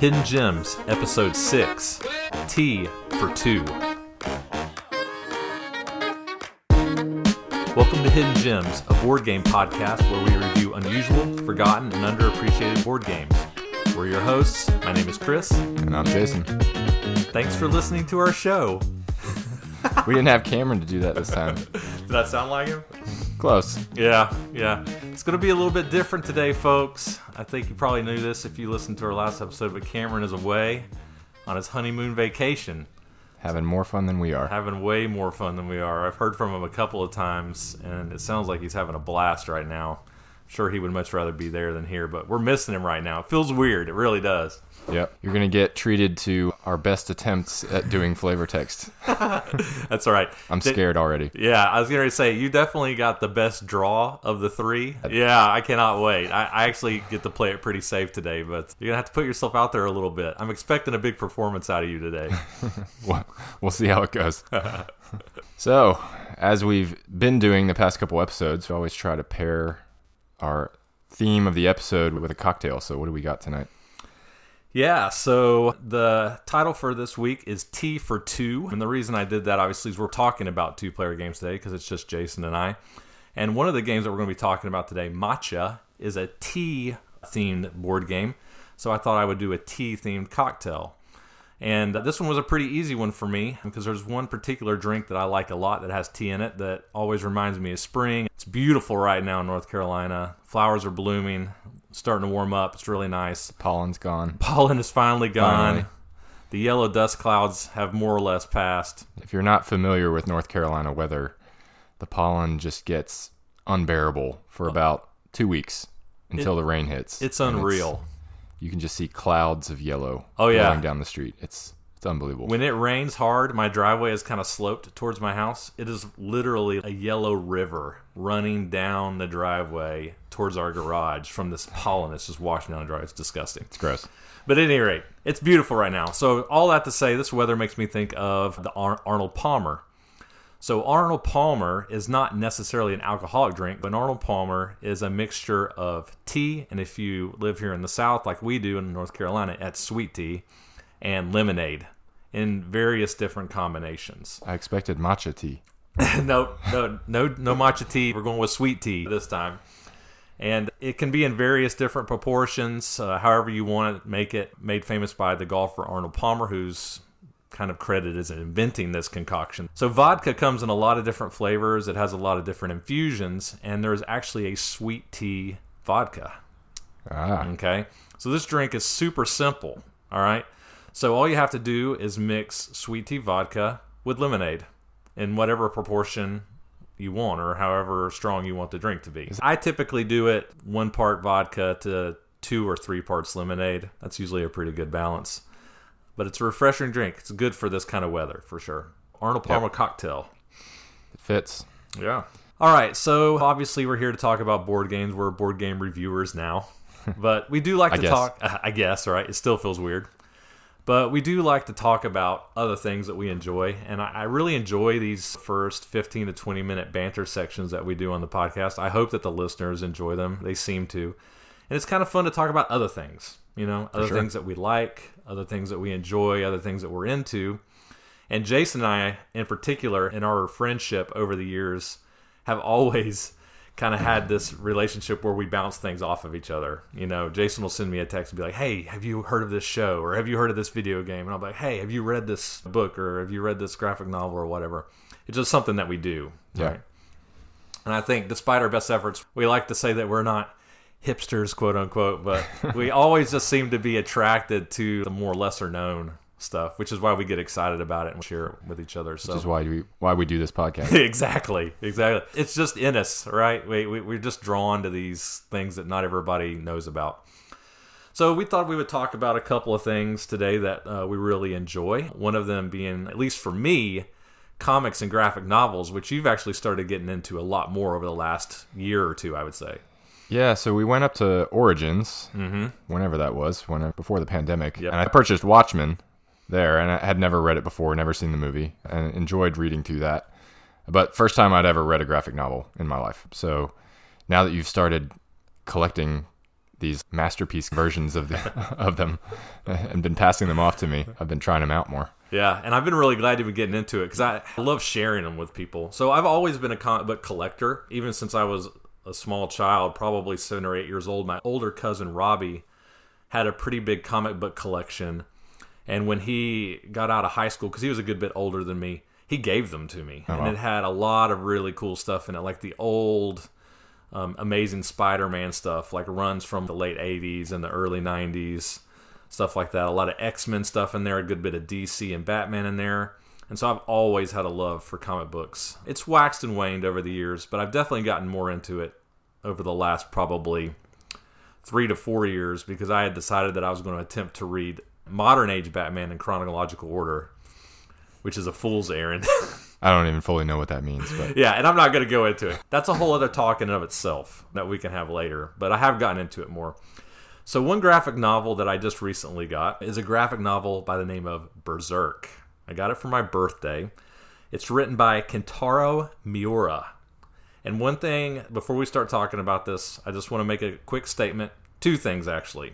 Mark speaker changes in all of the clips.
Speaker 1: Hidden Gems, Episode 6 Tea for 2. Welcome to Hidden Gems, a board game podcast where we review unusual, forgotten, and underappreciated board games. We're your hosts. My name is Chris.
Speaker 2: And I'm Jason.
Speaker 1: Thanks for listening to our show.
Speaker 2: We didn't have Cameron to do that this time.
Speaker 1: Did that sound like him?
Speaker 2: Close.
Speaker 1: Yeah, yeah. It's going to be a little bit different today, folks. I think you probably knew this if you listened to our last episode, but Cameron is away on his honeymoon vacation,
Speaker 2: Having more fun than we are.
Speaker 1: having way more fun than we are. I've heard from him a couple of times, and it sounds like he's having a blast right now. I'm sure he would much rather be there than here, but we're missing him right now. It feels weird. It really does.
Speaker 2: Yep. You're going to get treated to our best attempts at doing flavor text.
Speaker 1: That's all right.
Speaker 2: I'm
Speaker 1: Did-
Speaker 2: scared already.
Speaker 1: Yeah, I was going to say you definitely got the best draw of the three. Yeah, I cannot wait. I, I actually get to play it pretty safe today, but you're gonna have to put yourself out there a little bit. I'm expecting a big performance out of you today.
Speaker 2: We'll, we'll see how it goes. so, as we've been doing the past couple episodes, we always try to pair our theme of the episode with a cocktail. So, what do we got tonight?
Speaker 1: Yeah, so the title for this week is Tea for Two, and the reason I did that obviously is we're talking about two-player games today because it's just Jason and I. And one of the games that we're going to be talking about today, Matcha, is a tea themed board game. So I thought I would do a tea themed cocktail. And this one was a pretty easy one for me because there's one particular drink that I like a lot that has tea in it that always reminds me of spring. It's beautiful right now in North Carolina. Flowers are blooming, starting to warm up. It's really nice.
Speaker 2: Pollen's gone.
Speaker 1: Pollen is finally gone.
Speaker 2: Finally.
Speaker 1: The yellow dust clouds have more or less passed.
Speaker 2: If you're not familiar with North Carolina weather, the pollen just gets unbearable for uh, about two weeks until the rain hits.
Speaker 1: It's unreal.
Speaker 2: you can just see clouds of yellow
Speaker 1: Oh, yeah.
Speaker 2: rolling down the street. It's it's unbelievable.
Speaker 1: When it rains hard, my driveway is kind of sloped towards my house. It is literally a yellow river running down the driveway towards our garage from this pollen that's just washing down the driveway. It's disgusting.
Speaker 2: it's gross.
Speaker 1: But at any rate, it's beautiful right now. So all that to say, this weather makes me think of the Ar- Arnold Palmer. So Arnold Palmer is not necessarily an alcoholic drink, but Arnold Palmer is a mixture of tea, and if you live here in the South like we do in North Carolina, it's sweet tea and lemonade in various different combinations.
Speaker 2: I expected matcha tea.
Speaker 1: no, no, no, no matcha tea. We're going with sweet tea this time. And it can be in various different proportions, uh, however you want to make it. Made famous by the golfer Arnold Palmer, who's kind of credited as inventing this concoction. So vodka comes in a lot of different flavors. It has a lot of different infusions, and there's actually a sweet tea vodka.
Speaker 2: Ah,
Speaker 1: Okay. So this drink is super simple. All right. So all you have to do is mix sweet tea vodka with lemonade in whatever proportion you want or however strong you want the drink to be. I typically do it one part vodka to two or three parts lemonade. That's usually a pretty good balance. But it's a refreshing drink. It's good for this kind of weather for sure. Arnold Palmer cocktail.
Speaker 2: it fits.
Speaker 1: Yeah. All right. So obviously we're here to talk about board games. We're board game reviewers now, but we do like to
Speaker 2: guess.
Speaker 1: talk. I guess. Right. It still feels weird, but we do like to talk about other things that we enjoy, and I, I really enjoy these first fifteen to twenty minute banter sections that we do on the podcast. I hope that the listeners enjoy them. They seem to, and it's kind of fun to talk about other things. You know, other
Speaker 2: sure.
Speaker 1: things that we like, other things that we enjoy, other things that we're into. And Jason and I, in particular, in our friendship over the years, have always kind of had this relationship where we bounce things off of each other. You know, Jason will send me a text and be like, "Hey, have you heard of this show? Or have you heard of this video game?" And I'll be like, "Hey, have you read this book? Or have you read this graphic novel or whatever?" It's just something that we do,
Speaker 2: Yeah.
Speaker 1: right? And I think, despite our best efforts, we like to say that we're not hipsters, quote unquote, but we always just seem to be attracted to the more lesser known stuff, which is why we get excited about it and share it with each other. So
Speaker 2: Which is why we why we do this podcast.
Speaker 1: exactly, exactly. It's just in us, right? We, we we're just drawn to these things that not everybody knows about. So we thought we would talk about a couple of things today that uh, we really enjoy. One of them being, at least for me, comics and graphic novels, which you've actually started getting into a lot more over the last year or two, I would say.
Speaker 2: Yeah, so we went up to Origins, whenever that was, when before the pandemic,
Speaker 1: Mm-hmm. Yep.
Speaker 2: and I purchased Watchmen there, and I had never read it before, never seen the movie, and enjoyed reading through that. But first time I'd ever read a graphic novel in my life. So now that you've started collecting these masterpiece versions of the, of them and been passing them off to me. I've been trying them out more.
Speaker 1: Yeah, and I've been really glad to be getting into it because I love sharing them with people. So I've always been a comic book collector, even since I was a small child, probably seven or eight years old. My older cousin Robbie had a pretty big comic book collection, and when he got out of high school, because he was a good bit older than me, he gave them to me, and
Speaker 2: wow.
Speaker 1: it had a lot of really cool stuff in it, like the old. Um, amazing Spider-Man stuff, like runs from the late '80s and the early '90s, stuff like that. A lot of X-Men stuff in there, a good bit of DC and Batman in there. And so I've always had a love for comic books. It's waxed and waned over the years, but I've definitely gotten more into it over the last probably three to four years because I had decided that I was going to attempt to read modern age Batman in chronological order, which is a fool's errand.
Speaker 2: I don't even fully know what that means, but
Speaker 1: yeah, and I'm not going to go into it. That's a whole other talk in and of itself that we can have later, but I have gotten into it more. So, one graphic novel that I just recently got is a graphic novel by the name of Berserk. I got it for my birthday. It's written by Kentaro Miura. And one thing, before we start talking about this, I just want to make a quick statement. Two things, actually.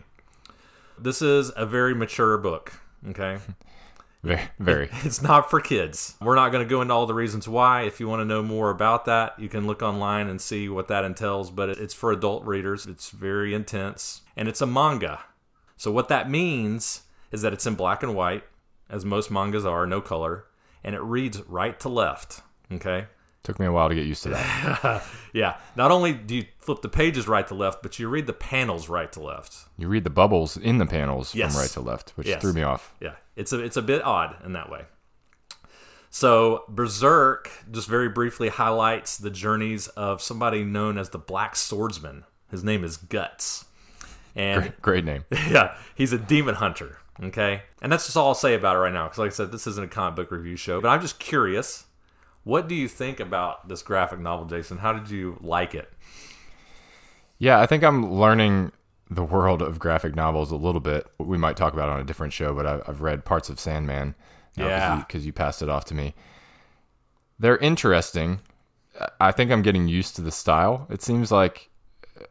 Speaker 1: This is a very mature book, okay?
Speaker 2: very, very.
Speaker 1: It's not for kids. We're not going to go into all the reasons why. If you want to know more about that, you can look online and see what that entails. But it's for adult readers. It's very intense. And it's a manga. So, what that means is that it's in black and white, as most mangas are, no color. And it reads right to left. Okay?
Speaker 2: Took me a while to get used to that.
Speaker 1: yeah. Not only do you flip the pages right to left, but you read the panels right to left.
Speaker 2: You read the bubbles in the panels
Speaker 1: Yes.
Speaker 2: from right to left, which
Speaker 1: Yes.
Speaker 2: threw me off.
Speaker 1: Yeah, it's a it's a bit odd in that way. So Berserk just very briefly highlights the journeys of somebody known as the Black Swordsman. His name is Guts, and
Speaker 2: Great, great name.
Speaker 1: yeah, he's a demon hunter. Okay, and that's just all I'll say about it right now. Because like I said, this isn't a comic book review show, but I'm just curious. What do you think about this graphic novel, Jason? How did you like it?
Speaker 2: Yeah, I think I'm learning the world of graphic novels a little bit. We might talk about it on a different show, but I've read parts of Sandman.
Speaker 1: Uh, yeah.
Speaker 2: because you, passed it off to me. They're interesting. I think I'm getting used to the style. It seems like,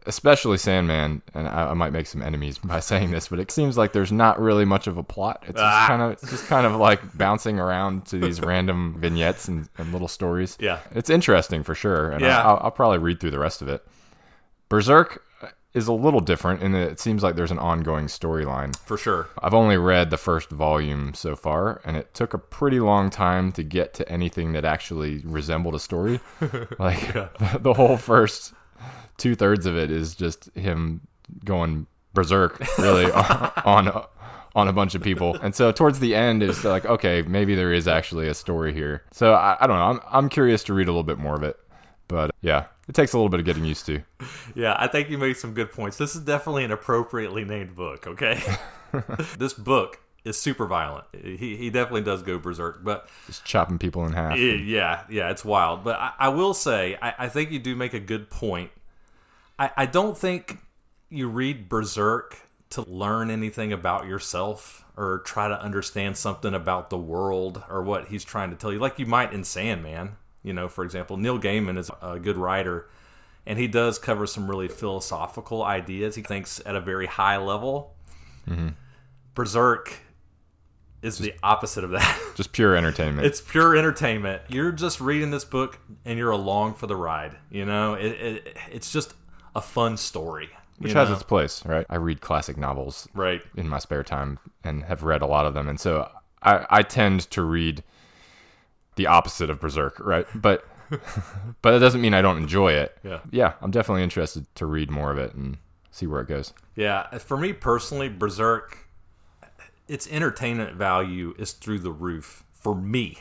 Speaker 2: especially Sandman, and I, I might make some enemies by saying this, but it seems like there's not really much of a plot. It's
Speaker 1: Ah.
Speaker 2: just kind of, it's just kind of like bouncing around to these random vignettes and, and little stories.
Speaker 1: Yeah.
Speaker 2: it's interesting for sure, and
Speaker 1: Yeah.
Speaker 2: I, I'll, I'll probably read through the rest of it. Berserk is a little different in that it seems like there's an ongoing storyline.
Speaker 1: For sure.
Speaker 2: I've only read the first volume so far, and it took a pretty long time to get to anything that actually resembled a story. like the whole first two thirds of it is just him going berserk, really on, on on a bunch of people. And so towards the end, it's like, okay, maybe there is actually a story here. So I, I don't know. I'm I'm curious to read a little bit more of it, but yeah, it takes a little bit of getting used to.
Speaker 1: Yeah, I think you made some good points. This is definitely an appropriately named book, okay? this book is super violent. He, he definitely does go berserk, but
Speaker 2: Just chopping people in half.
Speaker 1: yeah, yeah, it's wild. But I, I will say, I, I think you do make a good point. I, I don't think you read berserk to learn anything about yourself or try to understand something about the world or what he's trying to tell you, like you might in Sandman. You know, for example, Neil Gaiman is a good writer, and he does cover some really philosophical ideas. He thinks at a very high level. Mm-hmm. Berserk is the opposite of that.
Speaker 2: Just pure entertainment.
Speaker 1: it's pure entertainment. You're just reading this book and you're along for the ride. You know, it, it it's just a fun story.
Speaker 2: which has
Speaker 1: know?
Speaker 2: its place, right? I read classic novels
Speaker 1: right.
Speaker 2: in my spare time and have read a lot of them, and so I, I tend to read the opposite of Berserk, right? But but that doesn't mean I don't enjoy it.
Speaker 1: Yeah.
Speaker 2: yeah, I'm definitely interested to read more of it and see where it goes.
Speaker 1: Yeah, for me personally, Berserk, its entertainment value is through the roof for me.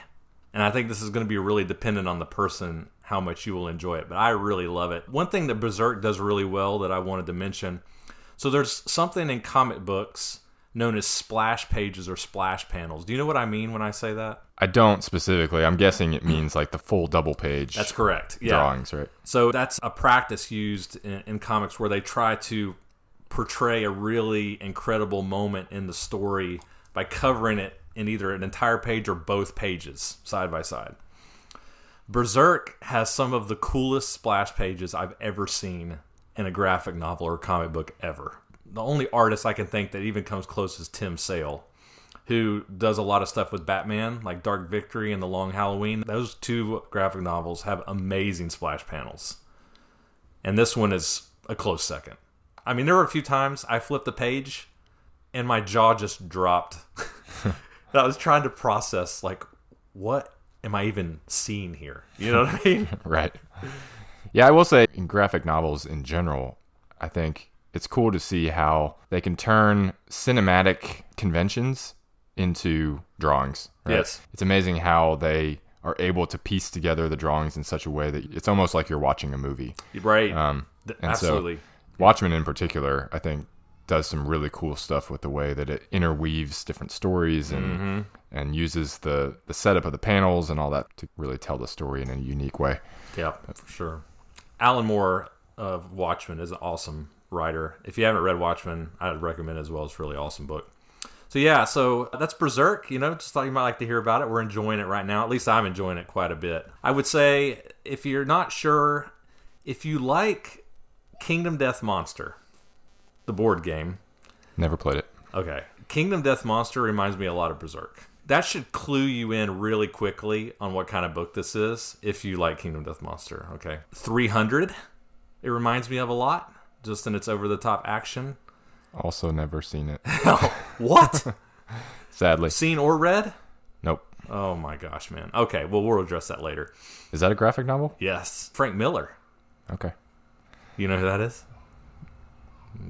Speaker 1: And I think this is going to be really dependent on the person how much you will enjoy it. But I really love it. One thing that Berserk does really well that I wanted to mention so there's something in comic books known as splash pages or splash panels. Do you know what I mean when I say that?
Speaker 2: I don't specifically. I'm guessing it means like the full double page
Speaker 1: That's correct. Yeah.
Speaker 2: drawings, right?
Speaker 1: So that's a practice used in, in comics where they try to portray a really incredible moment in the story by covering it in either an entire page or both pages side by side. Berserk has some of the coolest splash pages I've ever seen in a graphic novel or comic book ever. the only artist I can think that even comes close is Tim Sale, who does a lot of stuff with Batman, like Dark Victory and The Long Halloween. Those two graphic novels have amazing splash panels. And this one is a close second. I mean, there were a few times I flipped the page and my jaw just dropped. I was trying to process, like, what am I even seeing here? You know what I mean?
Speaker 2: right. Yeah, I will say in graphic novels in general, I think it's cool to see how they can turn cinematic conventions into drawings. right?
Speaker 1: Yes.
Speaker 2: It's amazing how they are able to piece together the drawings in such a way that it's almost like you're watching a movie.
Speaker 1: right.
Speaker 2: Um, and so-
Speaker 1: Absolutely.
Speaker 2: Watchmen in particular, I think, does some really cool stuff with the way that it interweaves different stories and
Speaker 1: Mm-hmm.
Speaker 2: and uses the the setup of the panels and all that to really tell the story in a unique way.
Speaker 1: Yeah, for sure. Alan Moore of Watchmen is an awesome writer. If you haven't read Watchmen, I'd recommend it as well. It's a really awesome book. So yeah, so that's Berserk. You know, just thought you might like to hear about it. We're enjoying it right now. At least I'm enjoying it quite a bit. I would say if you're not sure, if you like Kingdom Death Monster, the board game,
Speaker 2: Never played it.
Speaker 1: Okay. Kingdom Death Monster reminds me a lot of Berserk. That should clue you in really quickly on what kind of book this is if you like Kingdom Death Monster. Okay. 300, it reminds me of a lot, just in its over the top action.
Speaker 2: Also, never seen it.
Speaker 1: What?
Speaker 2: Sadly,
Speaker 1: Seen or read?
Speaker 2: nope.
Speaker 1: Oh my gosh, man. Okay, well, we'll address that later.
Speaker 2: Is that a graphic novel?
Speaker 1: Yes. Frank Miller.
Speaker 2: Okay.
Speaker 1: You know who that is?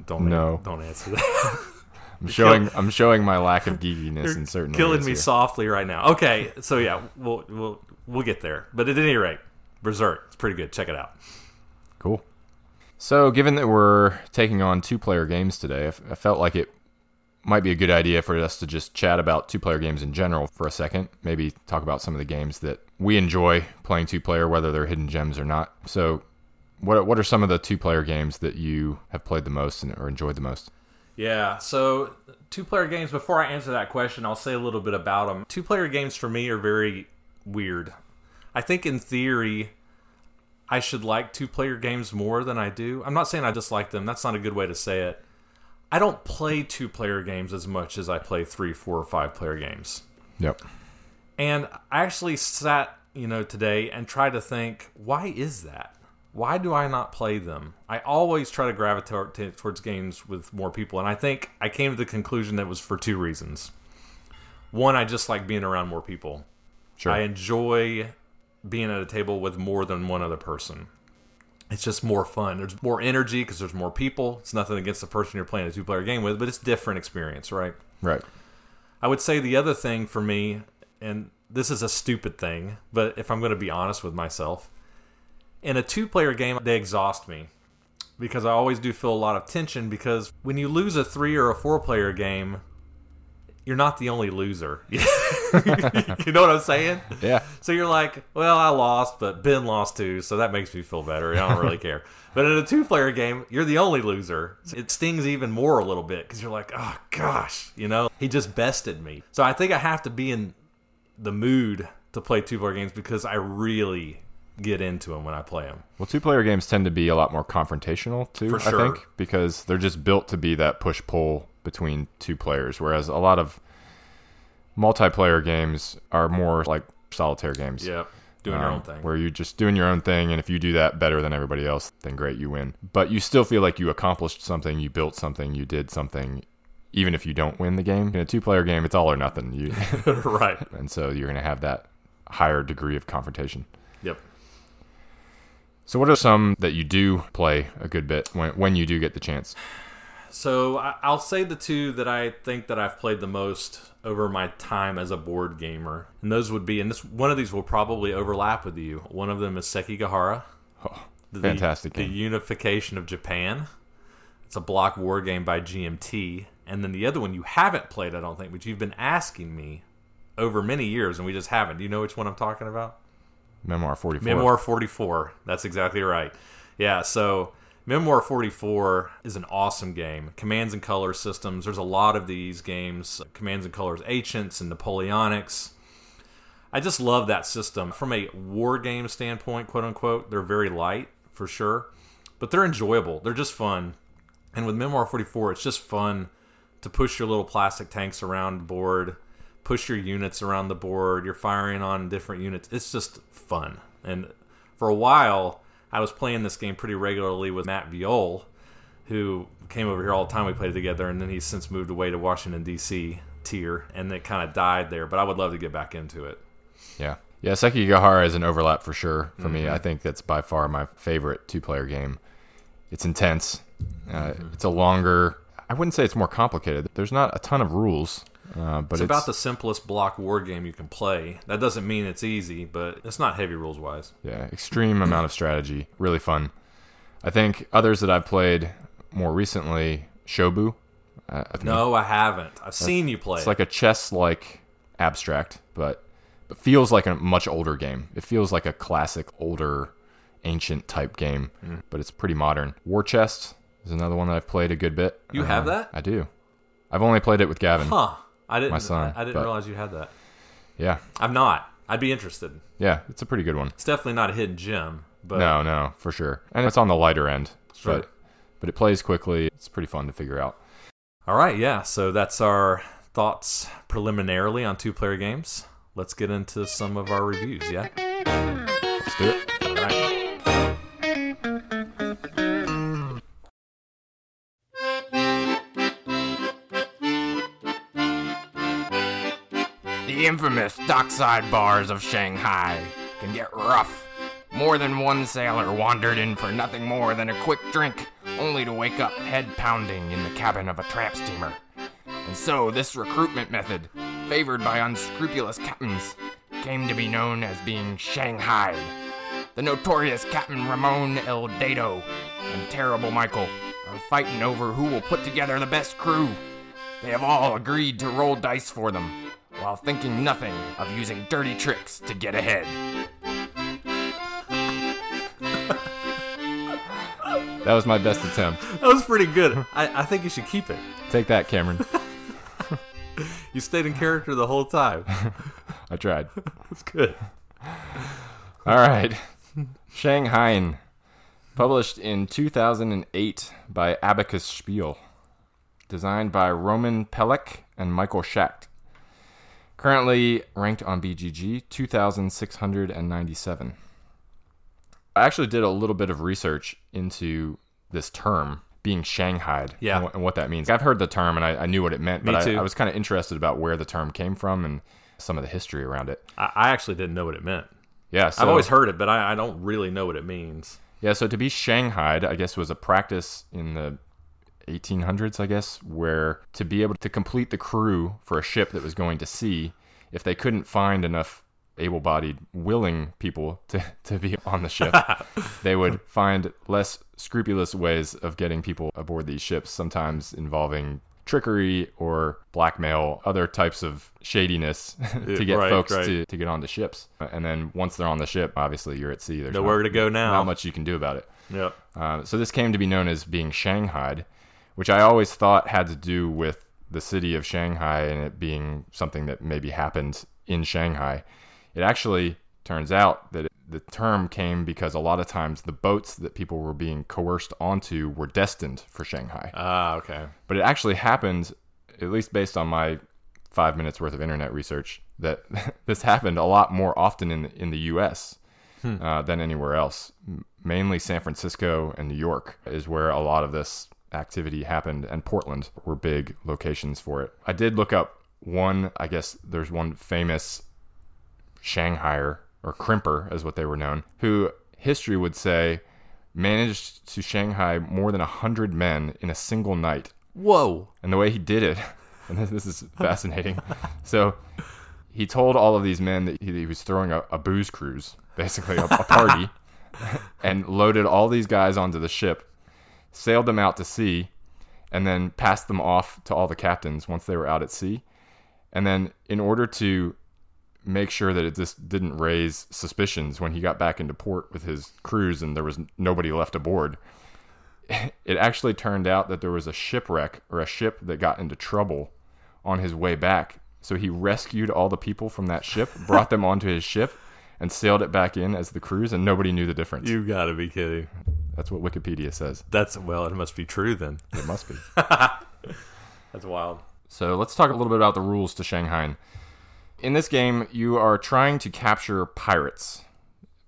Speaker 1: Don't
Speaker 2: No.
Speaker 1: don't answer that.
Speaker 2: I'm showing I'm showing my lack of geekiness in certain
Speaker 1: killing me
Speaker 2: here.
Speaker 1: softly right now. Okay, so yeah, we'll we'll we'll get there. But at any rate, Berserk, it's pretty good. Check it out.
Speaker 2: Cool. So, given that we're taking on two player games today, I felt like it might be a good idea for us to just chat about two player games in general for a second. Maybe talk about some of the games that we enjoy playing two player, whether they're hidden gems or not. So, what, what are some of the two player games that you have played the most and, or enjoyed the most?
Speaker 1: Yeah, so two player games. Before I answer that question, I'll say a little bit about them. Two player games for me are very weird. I think in theory, I should like two player games more than I do. I'm not saying I dislike them, that's not a good way to say it. I don't play two player games as much as I play three, four, or five player games.
Speaker 2: Yep.
Speaker 1: And I actually sat, you know, today and tried to think, why is that? Why do I not play them? I always try to gravitate towards games with more people, and I think I came to the conclusion that it was for two reasons. One, I just like being around more people.
Speaker 2: Sure.
Speaker 1: I enjoy being at a table with more than one other person. It's just more fun. There's more energy because there's more people. It's nothing against the person you're playing a two player game with, but it's different experience, right?
Speaker 2: right.
Speaker 1: I would say the other thing for me, and this is a stupid thing, but if I'm going to be honest with myself, in a two player game, they exhaust me because I always do feel a lot of tension because when you lose a three or a four player game, you're not the only loser. you know what I'm saying?
Speaker 2: Yeah.
Speaker 1: So you're like, well, I lost, but Ben lost too, so that makes me feel better. I don't really care. But in a two player game, you're the only loser. It stings even more a little bit because you're like, oh gosh, you know, he just bested me. So I think I have to be in the mood to play two player games because I really get into them when I play them.
Speaker 2: Well, two player games tend to be a lot more confrontational too,
Speaker 1: For
Speaker 2: I think, because they're just built to be that push pull between two players, whereas a lot of multiplayer games are more like solitaire games.
Speaker 1: Yep. Doing your
Speaker 2: um,
Speaker 1: own thing.
Speaker 2: Where you're just doing your own thing, and if you do that better than everybody else, then great, you win. But you still feel like you accomplished something, you built something, you did something, even if you don't win the game. In a two player game, it's all or nothing. You,
Speaker 1: right.
Speaker 2: and so you're going to have that higher degree of confrontation. So, what are some that you do play a good bit when, when you do get the chance?
Speaker 1: So I'll say the two that I think that I've played the most over my time as a board gamer, and those would be, and this one of these will probably overlap with you. One of them is Sekigahara,
Speaker 2: Oh,
Speaker 1: the,
Speaker 2: fantastic
Speaker 1: the unification of Japan. It's a block war game by GMT, and then the other one you haven't played, I don't think, but you've been asking me over many years, and we just haven't. Do you know which one I'm talking about?
Speaker 2: Memoir 44.
Speaker 1: Memoir 44. That's exactly right. Yeah, so Memoir 44 is an awesome game. Commands and color systems. There's a lot of these games. Commands and colors ancients and Napoleonics. I just love that system. From a war game standpoint, quote unquote, they're very light for sure, but they're enjoyable. They're just fun. And with Memoir 44, it's just fun to push your little plastic tanks around the board, push your units around the board. You're firing on different units. It's just fun. And for a while, I was playing this game pretty regularly with Matt Viol, who came over here all the time. We played together, and then he's since moved away to Washington D.C. tier, and it kind of died there. But I would love to get back into it.
Speaker 2: Yeah. Yeah, Sekigahara is an overlap for sure for me. I think that's by far my favorite two player game. It's intense. Uh, It's a longer. I wouldn't say it's more complicated. There's not a ton of rules, uh, but
Speaker 1: It's, about the simplest block war game you can play. That doesn't mean it's easy, but it's not heavy rules wise.
Speaker 2: yeah extreme amount of strategy. Really fun. I think others that I've played more recently, Shobu. I think
Speaker 1: No, I haven't. I've seen you play.
Speaker 2: It's like a chess like abstract, but but feels like a much older game. It feels like a classic, older, ancient type game,
Speaker 1: Mm.
Speaker 2: but it's pretty modern. War Chest is another one that I've played a good bit.
Speaker 1: You have
Speaker 2: Uh,
Speaker 1: that?
Speaker 2: I do. I've only played it with Gavin.
Speaker 1: huh? I didn't.
Speaker 2: My son,
Speaker 1: I, I didn't
Speaker 2: but-
Speaker 1: realize you had that.
Speaker 2: Yeah,
Speaker 1: I'm not. I'd be interested.
Speaker 2: yeah, it's a pretty good one.
Speaker 1: It's definitely not a hidden gem, but
Speaker 2: no, no, for sure, and it's on the lighter end,
Speaker 1: Sure.
Speaker 2: but but it plays quickly. It's pretty fun to figure out.
Speaker 1: All right, yeah. So that's our thoughts preliminarily on two-player games. Let's get into some of our reviews. Yeah.
Speaker 2: Let's do it.
Speaker 3: Infamous dockside bars of Shanghai can get rough. More than one sailor wandered in for nothing more than a quick drink, only to wake up head pounding in the cabin of a tramp steamer. And so, this recruitment method, favored by unscrupulous captains, came to be known as being Shanghai. The notorious Captain Ramon El Dado and Terrible Michael are fighting over who will put together the best crew. They have all agreed to roll dice for them, while thinking nothing of using dirty tricks to get ahead.
Speaker 2: That was my best attempt.
Speaker 1: That was pretty good. I, I think you should keep it.
Speaker 2: Take that, Cameron.
Speaker 1: You stayed in character the whole time.
Speaker 2: I tried.
Speaker 1: That's good.
Speaker 2: All right. Shanghaien, published in 2008 by Abacusspiele, designed by Roman Pelek and Michael Schacht. Currently ranked on BGG 2697. I actually did a little bit of research into this term being shanghaied
Speaker 1: Yeah.
Speaker 2: and, what, and what that means. I've heard the term and I, I knew what it meant,
Speaker 1: Me
Speaker 2: but I. I was kind of interested about where the term came from and some of the history around it.
Speaker 1: I, I actually didn't know what it meant.
Speaker 2: Yeah, so,
Speaker 1: I've always heard it, but I, I don't really know what it means.
Speaker 2: Yeah, so to be shanghaied, I guess, was a practice in the 1800s, I guess, where to be able to complete the crew for a ship that was going to sea, if they couldn't find enough able bodied, willing people to, to be on the ship, they would find less scrupulous ways of getting people aboard these ships, sometimes involving trickery or blackmail, other types of shadiness to get
Speaker 1: Right,
Speaker 2: folks
Speaker 1: right.
Speaker 2: to, to get on the ships. And then once they're on the ship, obviously you're at sea. There's
Speaker 1: Nowhere
Speaker 2: not-
Speaker 1: to go now.
Speaker 2: Not much you can do about it.
Speaker 1: Yep.
Speaker 2: Uh, so this came to be known as being Shanghaied, which I always thought had to do with the city of Shanghai and it being something that maybe happened in Shanghai. It actually turns out that the term came because a lot of times the boats that people were being coerced onto were destined for Shanghai.
Speaker 1: Ah, okay.
Speaker 2: But it actually happened, at least based on my five minutes worth of internet research, that this happened a lot more often in in the U.S. Uh, than anywhere else. Mainly San Francisco and New York is where a lot of this activity happened, and Portland were big locations for it. I did look up one. I guess there's one famous Shanghaier or crimper, as what they were known, who history would say managed to Shanghai more than a hundred men in a single night
Speaker 1: Whoa.
Speaker 2: and the way he did it, and this, this is fascinating. so he told all of these men that he, he was throwing a, a booze cruise, basically a, a party, and loaded all these guys onto the ship, sailed them out to sea, and then passed them off to all the captains once they were out at sea. And then, in order to make sure that it just didn't raise suspicions when he got back into port with his crews and there was nobody left aboard, it actually turned out that there was a shipwreck or a ship that got into trouble on his way back. So he rescued all the people from that ship, brought them onto his ship, and sailed it back in as the crews, and nobody knew the difference.
Speaker 1: You gotta be kidding.
Speaker 2: That's what Wikipedia says.
Speaker 1: That's well, it must be true then.
Speaker 2: It must be.
Speaker 1: That's wild.
Speaker 2: So let's talk a little bit about the rules to Shanghai. In this game, you are trying to capture pirates,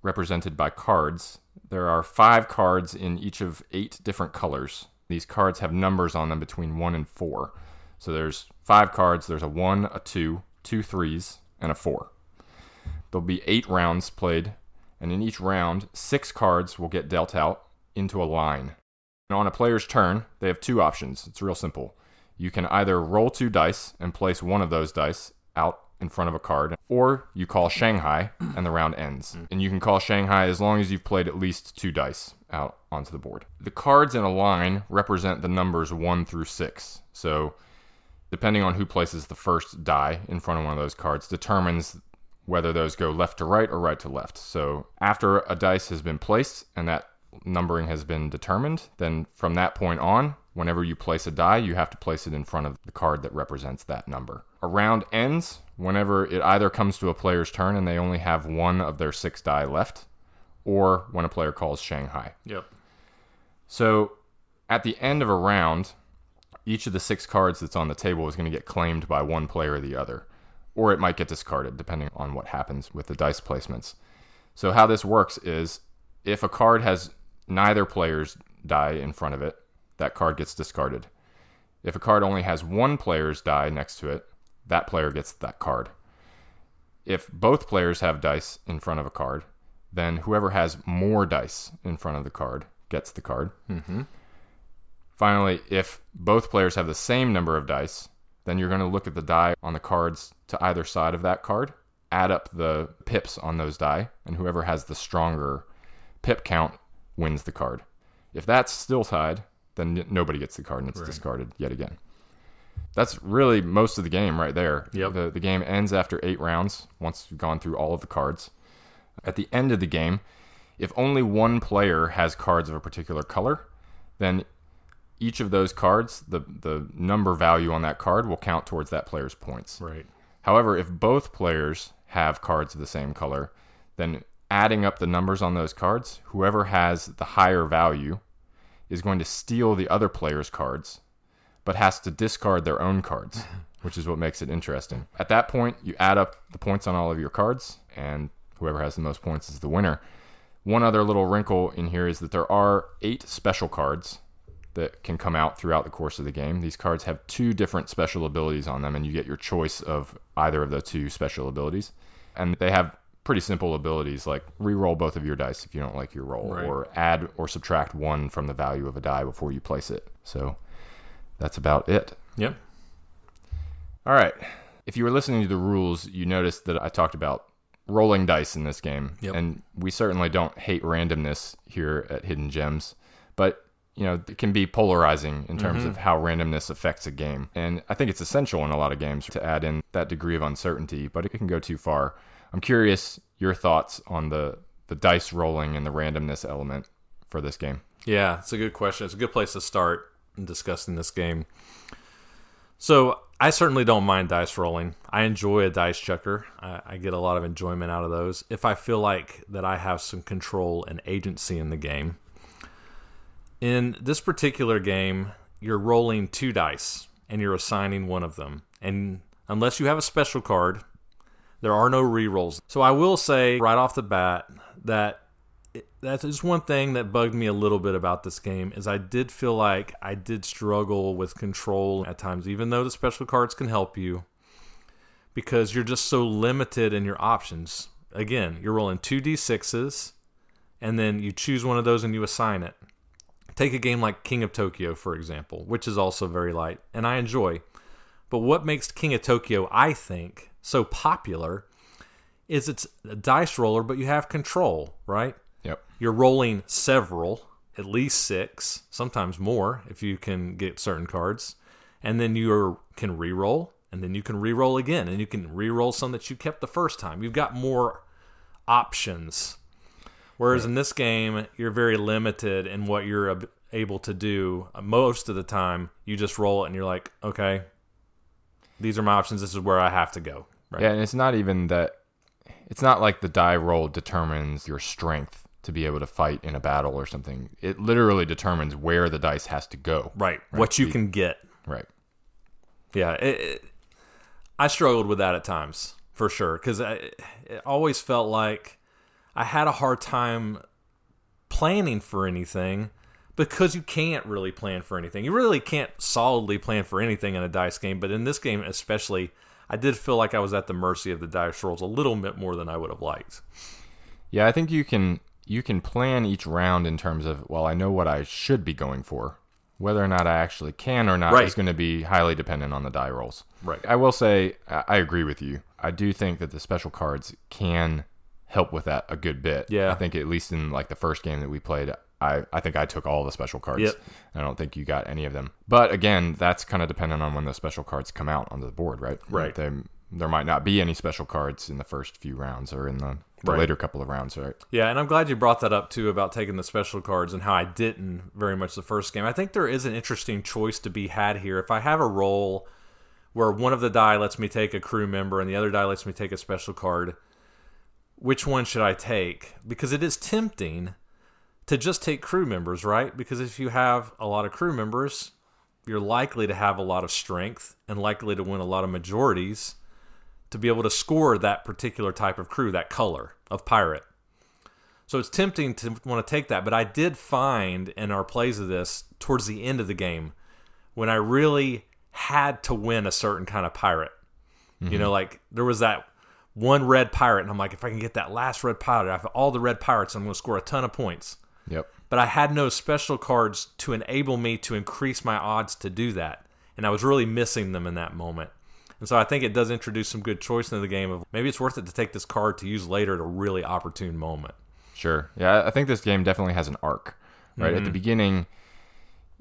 Speaker 2: represented by cards. There are five cards in each of eight different colors. These cards have numbers on them between one and four. So there's five cards. There's a one, a two, two threes, and a four. There'll be eight rounds played, and in each round, six cards will get dealt out into a line. And on a player's turn, they have two options. It's real simple. You can either roll two dice and place one of those dice out in front of a card, or you call Shanghai and the round ends. Mm. And you can call Shanghai as long as you've played at least two dice out onto the board. The cards in a line represent the numbers 1 through 6. So, depending on who places the first die in front of one of those cards, determines whether those go left to right or right to left. So, after a dice has been placed and that numbering has been determined, then from that point on, whenever you place a die, you have to place it in front of the card that represents that number. A round ends whenever it either comes to a player's turn and they only have one of their six die left, or when a player calls Shanghai.
Speaker 1: Yep.
Speaker 2: So at the end of a round, each of the six cards that's on the table is going to get claimed by one player or the other, or it might get discarded depending on what happens with the dice placements. So how this works is if a card has neither player's die in front of it, that card gets discarded. If a card only has one player's die next to it, that player gets that card. If both players have dice in front of a card, then whoever has more dice in front of the card gets the card.
Speaker 1: Mm-hmm.
Speaker 2: Finally, if both players have the same number of dice, then you're going to look at the die on the cards to either side of that card, add up the pips on those die, and whoever has the stronger pip count wins the card. If that's still tied, then n- nobody gets the card and it's
Speaker 1: Right.
Speaker 2: discarded yet again. That's really most of the game right there.
Speaker 1: Yep.
Speaker 2: The, the game ends after eight rounds once you've gone through all of the cards. At the end of the game, if only one player has cards of a particular color, then each of those cards, the, the number value on that card will count towards that player's points.
Speaker 1: Right.
Speaker 2: However, if both players have cards of the same color, then adding up the numbers on those cards, whoever has the higher value is going to steal the other player's cards, but has to discard their own cards, which is what makes it interesting. At that point, you add up the points on all of your cards, and whoever has the most points is the winner. One other little wrinkle in here is that there are eight special cards that can come out throughout the course of the game. These cards have two different special abilities on them, and you get your choice of either of the two special abilities. And they have pretty simple abilities like re-roll both of your dice if you don't like your roll,
Speaker 1: Right.
Speaker 2: or add or subtract one from the value of a die before you place it. So that's about it.
Speaker 1: Yep.
Speaker 2: All right. If you were listening to the rules, you noticed that I talked about rolling dice in this game.
Speaker 1: Yep.
Speaker 2: And we certainly don't hate randomness here at Hidden Gems, but you know, it can be polarizing in terms mm-hmm. of how randomness affects a game. And I think it's essential in a lot of games to add in that degree of uncertainty, but it can go too far. I'm curious your thoughts on the the dice rolling and the randomness element for this game.
Speaker 1: Yeah, it's a good question. It's a good place to start in discussing this game. So, I certainly don't mind dice rolling. I enjoy a dice chucker. I, I get a lot of enjoyment out of those. If I feel like that I have some control and agency in the game. In this particular game, you're rolling two dice and you're assigning one of them. And unless you have a special card, there are no rerolls. So I will say right off the bat that that's just one thing that bugged me a little bit about this game is I did feel like I did struggle with control at times, even though the special cards can help you, because you're just so limited in your options. Again, you're rolling two d6s, and then you choose one of those and you assign it. Take a game like King of Tokyo, for example, which is also very light, and I enjoy. But what makes King of Tokyo, I think, so popular is it's a dice roller, but you have control, right?
Speaker 2: Yep.
Speaker 1: You're rolling several, at least six, sometimes more if you can get certain cards. And then you can re-roll, and then you can re-roll again, and you can re-roll some that you kept the first time. You've got more options. Whereas in this game, you're very limited in what you're able to do. Most of the time, you just roll it and you're like, okay, these are my options. This is where I have to go. Right.
Speaker 2: Yeah, and it's not even that. It's not like the die roll determines your strength to be able to fight in a battle or something. It literally determines where the dice has to go.
Speaker 1: Right. What you can get.
Speaker 2: Right.
Speaker 1: Yeah. It, it, I struggled with that at times for sure because it always felt like I had a hard time planning for anything because you can't really plan for anything. You really can't solidly plan for anything in a dice game, but in this game especially, I did feel like I was at the mercy of the dice rolls a little bit more than I would have liked.
Speaker 2: Yeah, I think you can you can plan each round in terms of well, I know what I should be going for. Whether or not I actually can or not
Speaker 1: Right.
Speaker 2: is going to be highly dependent on the die rolls.
Speaker 1: Right.
Speaker 2: I will say I I agree with you. I do think that the special cards can help with that a good bit.
Speaker 1: Yeah.
Speaker 2: I think at least in like the first game that we played, I, I think I took all the special cards.
Speaker 1: Yep.
Speaker 2: I don't think you got any of them. But again, that's kind of dependent on when the special cards come out onto the board, right?
Speaker 1: Right.
Speaker 2: They, there might not be any special cards in the first few rounds or in the, the
Speaker 1: Right.
Speaker 2: later couple of rounds, right?
Speaker 1: Yeah, and I'm glad you brought that up too about taking the special cards and how I didn't very much the first game. I think there is an interesting choice to be had here. If I have a roll where one of the die lets me take a crew member and the other die lets me take a special card, which one should I take? Because it is tempting to just take crew members, right? Because if you have a lot of crew members, you're likely to have a lot of strength and likely to win a lot of majorities to be able to score that particular type of crew, that color of pirate. So it's tempting to want to take that, but I did find in our plays of this towards the end of the game when I really had to win a certain kind of pirate. You know, mm-hmm. like there was that one red pirate, and I'm like, if I can get that last red pirate, I have all the red pirates, I'm going to score a ton of points.
Speaker 2: Yep.
Speaker 1: But I had no special cards to enable me to increase my odds to do that, and I was really missing them in that moment. And so I think it does introduce some good choice into the game of maybe it's worth it to take this card to use later at a really opportune moment.
Speaker 2: Sure. Yeah, I think this game definitely has an arc. Right
Speaker 1: Mm-hmm.
Speaker 2: at the beginning,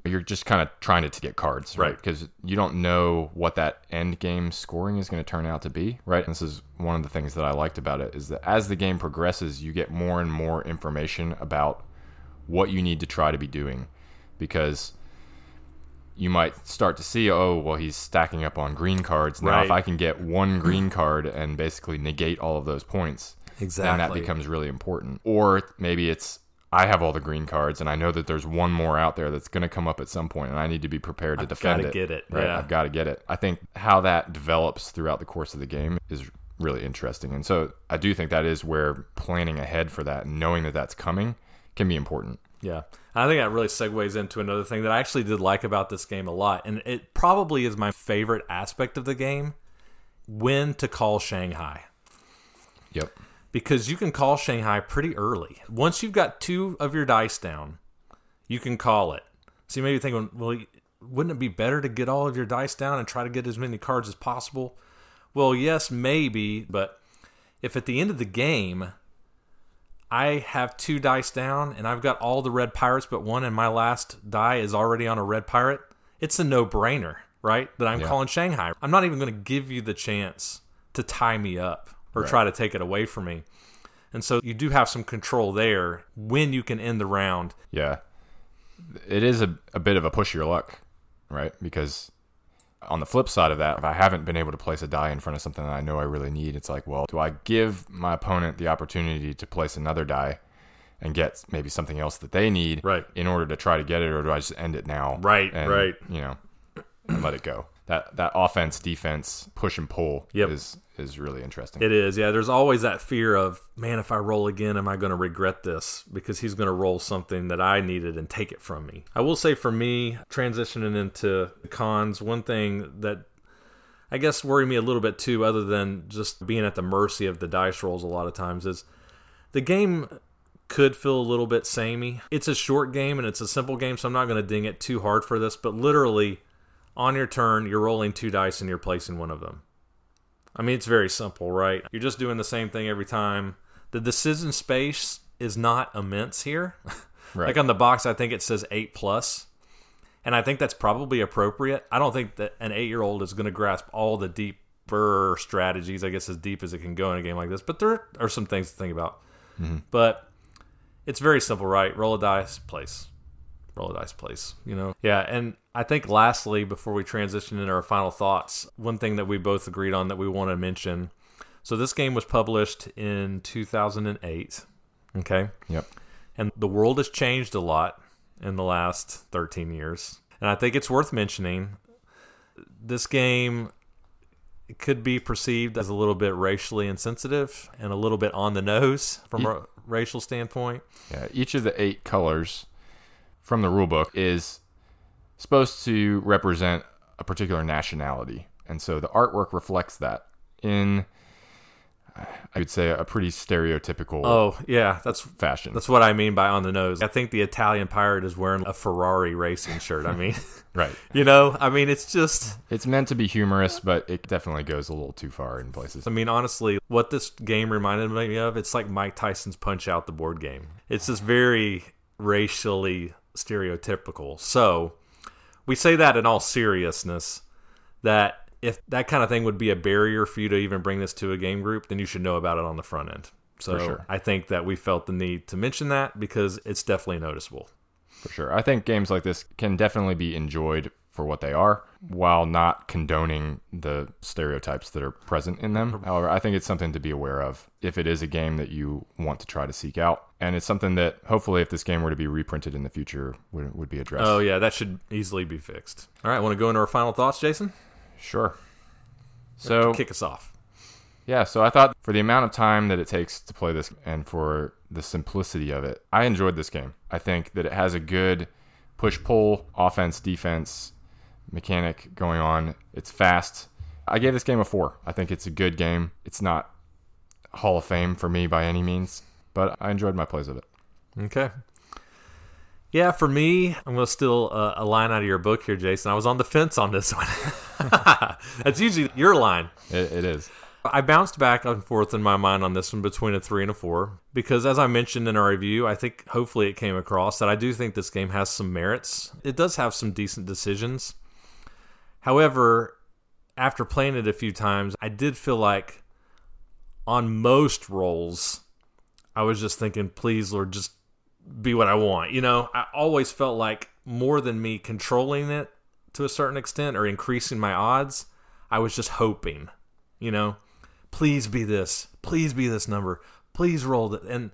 Speaker 2: you're just kind of trying to, to get cards, right?
Speaker 1: Right.
Speaker 2: Because you don't know what that end game scoring is going to turn out to be, right? And this is one of the things that I liked about it is that as the game progresses, you get more and more information about what you need to try to be doing, because you might start to see, oh, well, he's stacking up on green cards. Now, if I can get one green card and basically negate all of those points, exactly. then that becomes really important. Or maybe it's I have all the green cards and I know that there's one more out there that's going to come up at some point and I need to be prepared to defend it.
Speaker 1: I gotta
Speaker 2: it.
Speaker 1: get it,
Speaker 2: Right?
Speaker 1: yeah.
Speaker 2: I've got to get it. I think how that develops throughout the course of the game is really interesting. And so I do think that is where planning ahead for that and knowing that that's coming can be important.
Speaker 1: Yeah. I think that really segues into another thing that I actually did like about this game a lot. And it probably is my favorite aspect of the game when to call Shanghai.
Speaker 2: Yep.
Speaker 1: Because you can call Shanghai pretty early. Once you've got two of your dice down, you can call it. So you may be thinking, well, wouldn't it be better to get all of your dice down and try to get as many cards as possible? Well, yes, maybe, but if at the end of the game I have two dice down and I've got all the red pirates but one and my last die is already on a red pirate, it's a no-brainer, right? That I'm
Speaker 2: Yeah.
Speaker 1: calling Shanghai. I'm not even going to give you the chance to tie me up or try to take it away from me. And so you do have some control there when you can end the round.
Speaker 2: Yeah. It is a, a bit of a push your luck, right? Because on the flip side of that, if I haven't been able to place a die in front of something that I know I really need, it's like, well, do I give my opponent the opportunity to place another die and get maybe something else that they need
Speaker 1: Right.
Speaker 2: in order to try to get it, or do I just end it now?
Speaker 1: Right,
Speaker 2: and,
Speaker 1: right.
Speaker 2: You know, and let it go. That that offense defense push and pull
Speaker 1: Yep.
Speaker 2: is is really interesting.
Speaker 1: It is, yeah. There's always that fear of, man, if I roll again, am I going to regret this? Because he's going to roll something that I needed and take it from me. I will say for me, transitioning into cons, one thing that I guess worried me a little bit too, other than just being at the mercy of the dice rolls a lot of times, is the game could feel a little bit samey. It's a short game and it's a simple game, so I'm not going to ding it too hard for this, but literally on your turn, you're rolling two dice and you're placing one of them. I mean, it's very simple, right? You're just doing the same thing every time. The decision space is not immense here.
Speaker 2: Right.
Speaker 1: like on the box, I think it says eight plus, and I think that's probably appropriate. I don't think that an eight year old is going to grasp all the deeper strategies, I guess, as deep as it can go in a game like this. But there are some things to think about. Mm-hmm. But it's very simple, right? Roll a dice, place. Roll a dice, place. You know? Yeah. And I think lastly, before we transition into our final thoughts, one thing that we both agreed on that we want to mention. So this game was published in 2008. Okay.
Speaker 2: Yep.
Speaker 1: And the world has changed a lot in the last 13 years. And I think it's worth mentioning this game could be perceived as a little bit racially insensitive and a little bit on the nose from a racial standpoint.
Speaker 2: Yeah, each of the eight colors from the rulebook is supposed to represent a particular nationality. And so the artwork reflects that in I would say a pretty stereotypical
Speaker 1: Oh, yeah, that's
Speaker 2: fashion.
Speaker 1: that's what I mean by on the nose. I think the Italian pirate is wearing a Ferrari racing shirt. I mean,
Speaker 2: right.
Speaker 1: you know, I mean it's just
Speaker 2: It's meant to be humorous, but it definitely goes a little too far in places.
Speaker 1: I mean, honestly, what this game reminded me of, it's like Mike Tyson's Punch Out the board game. It's just very racially stereotypical. So, we say that in all seriousness that if that kind of thing would be a barrier for you to even bring this to a game group, then you should know about it on the front end. So,
Speaker 2: sure.
Speaker 1: I think that we felt the need to mention that because it's definitely noticeable.
Speaker 2: For sure. I think games like this can definitely be enjoyed for what they are while not condoning the stereotypes that are present in them. However, I think it's something to be aware of if it is a game that you want to try to seek out. And it's something that hopefully, if this game were to be reprinted in the future, would, would be addressed.
Speaker 1: Oh, yeah, that should easily be fixed. All right, want to go into our final thoughts, Jason?
Speaker 2: Sure. So,
Speaker 1: Kick us off.
Speaker 2: Yeah, so I thought for the amount of time that it takes to play this and for the simplicity of it, I enjoyed this game. I think that it has a good push pull, offense, defense mechanic going on. It's fast. I gave this game a four. I think it's a good game. It's not Hall of Fame for me by any means, but I enjoyed my plays of it.
Speaker 1: Okay. Yeah, for me, I'm going to steal a, a line out of your book here, Jason. I was on the fence on this one. That's usually your line.
Speaker 2: It, it is.
Speaker 1: I bounced back and forth in my mind on this one between a three and a four because, as I mentioned in our review, I think hopefully it came across that I do think this game has some merits. It does have some decent decisions. However, after playing it a few times, I did feel like on most rolls, I was just thinking, please, Lord, just be what I want. You know, I always felt like more than me controlling it to a certain extent or increasing my odds, I was just hoping, you know, please be this, please be this number, please roll it. And,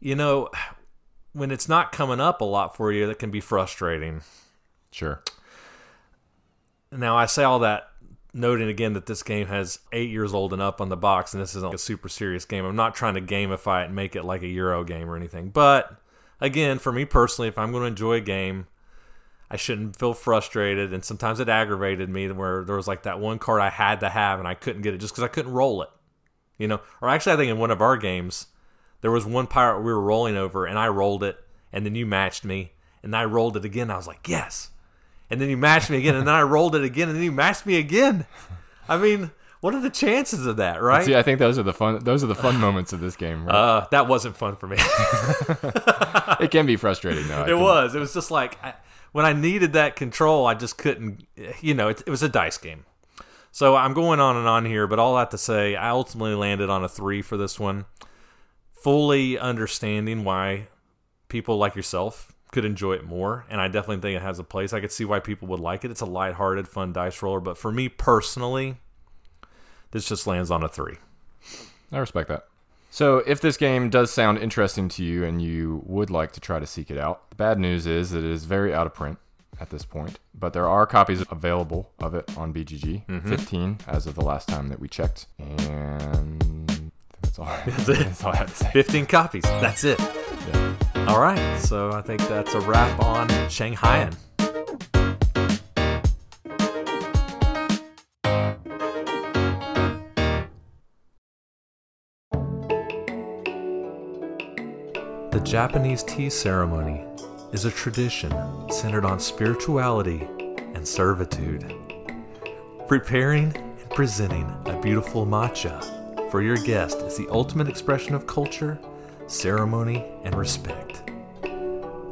Speaker 1: you know, when it's not coming up a lot for you, that can be frustrating.
Speaker 2: Sure.
Speaker 1: Now, I say all that noting again that this game has eight years old and up on the box, and this isn't a super serious game. I'm not trying to gamify it and make it like a Euro game or anything. But again, for me personally, if I'm going to enjoy a game, I shouldn't feel frustrated. And sometimes it aggravated me where there was like that one card I had to have and I couldn't get it just because I couldn't roll it. You know, or actually, I think in one of our games, there was one pirate we were rolling over and I rolled it, and then you matched me, and I rolled it again. I was like, yes. And then you matched me again, and then I rolled it again, and then you matched me again. I mean, what are the chances of that, right?
Speaker 2: See, I think those are the fun. Those are the fun moments of this game. Right?
Speaker 1: Uh, that wasn't fun for me.
Speaker 2: it can be frustrating though. I
Speaker 1: it
Speaker 2: can-
Speaker 1: was. It was just like I, when I needed that control, I just couldn't. You know, it, it was a dice game. So I'm going on and on here, but all that to say, I ultimately landed on a three for this one, fully understanding why people like yourself could enjoy it more, and I definitely think it has a place. I could see why people would like it. It's a lighthearted, fun dice roller, but for me personally, this just lands on a three.
Speaker 2: I respect that. So, if this game does sound interesting to you and you would like to try to seek it out, the bad news is that it is very out of print at this point, but there are copies available of it on BGG, mm-hmm. 15 as of the last time that we checked. And that's all, that's,
Speaker 1: it.
Speaker 2: all I have to say.
Speaker 1: 15 copies. That's it.
Speaker 2: Yeah.
Speaker 1: All right, so I think that's a wrap on Shanghaien. The Japanese tea ceremony is a tradition centered on spirituality and servitude. Preparing and presenting a beautiful matcha for your guest is the ultimate expression of culture, ceremony, and respect.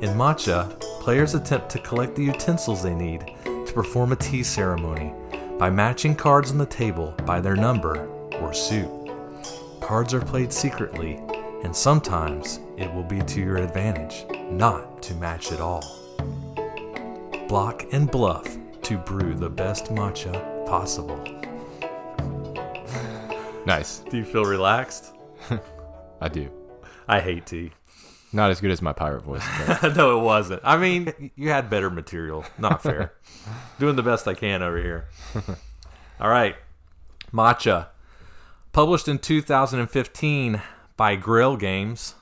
Speaker 1: In matcha, players attempt to collect the utensils they need to perform a tea ceremony by matching cards on the table by their number or suit. Cards are played secretly, and sometimes it will be to your advantage not to match at all. Block and bluff to brew the best matcha possible.
Speaker 2: Nice.
Speaker 1: Do you feel relaxed?
Speaker 2: I do.
Speaker 1: I hate tea.
Speaker 2: Not as good as my pirate voice.
Speaker 1: No, it wasn't. I mean, you had better material. Not fair. Doing the best I can over here. All right. Matcha. Published in 2015 by Grail Games.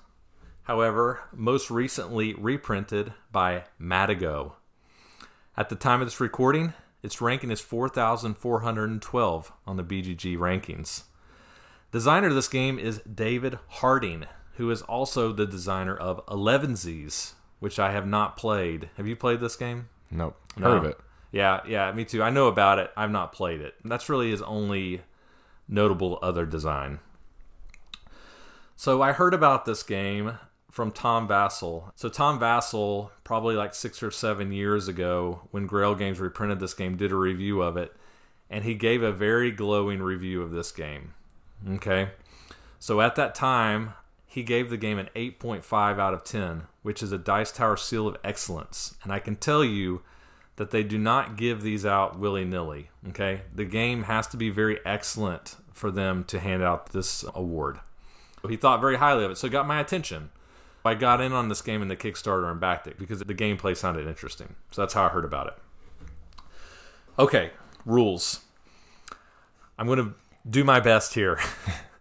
Speaker 1: However, most recently reprinted by Matago. At the time of this recording, its ranking is 4,412 on the BGG rankings. Designer of this game is David Harding, who is also the designer of Elevenses, which I have not played. Have you played this game?
Speaker 2: nope.
Speaker 1: No.
Speaker 2: Heard of it.
Speaker 1: Yeah, yeah, me too. I know about it. I've not played it. That's really his only notable other design. So I heard about this game from Tom Vasel. So Tom Vasel, probably like six or seven years ago, when Grail Games reprinted this game, did a review of it, and he gave a very glowing review of this game. Okay, so at that time, he gave the game an 8.5 out of 10, which is a Dice Tower seal of excellence. And I can tell you that they do not give these out willy nilly. Okay, the game has to be very excellent for them to hand out this award. He thought very highly of it, so it got my attention. I got in on this game in the Kickstarter and backed it because the gameplay sounded interesting. So that's how I heard about it. Okay, rules. I'm going to do my best here.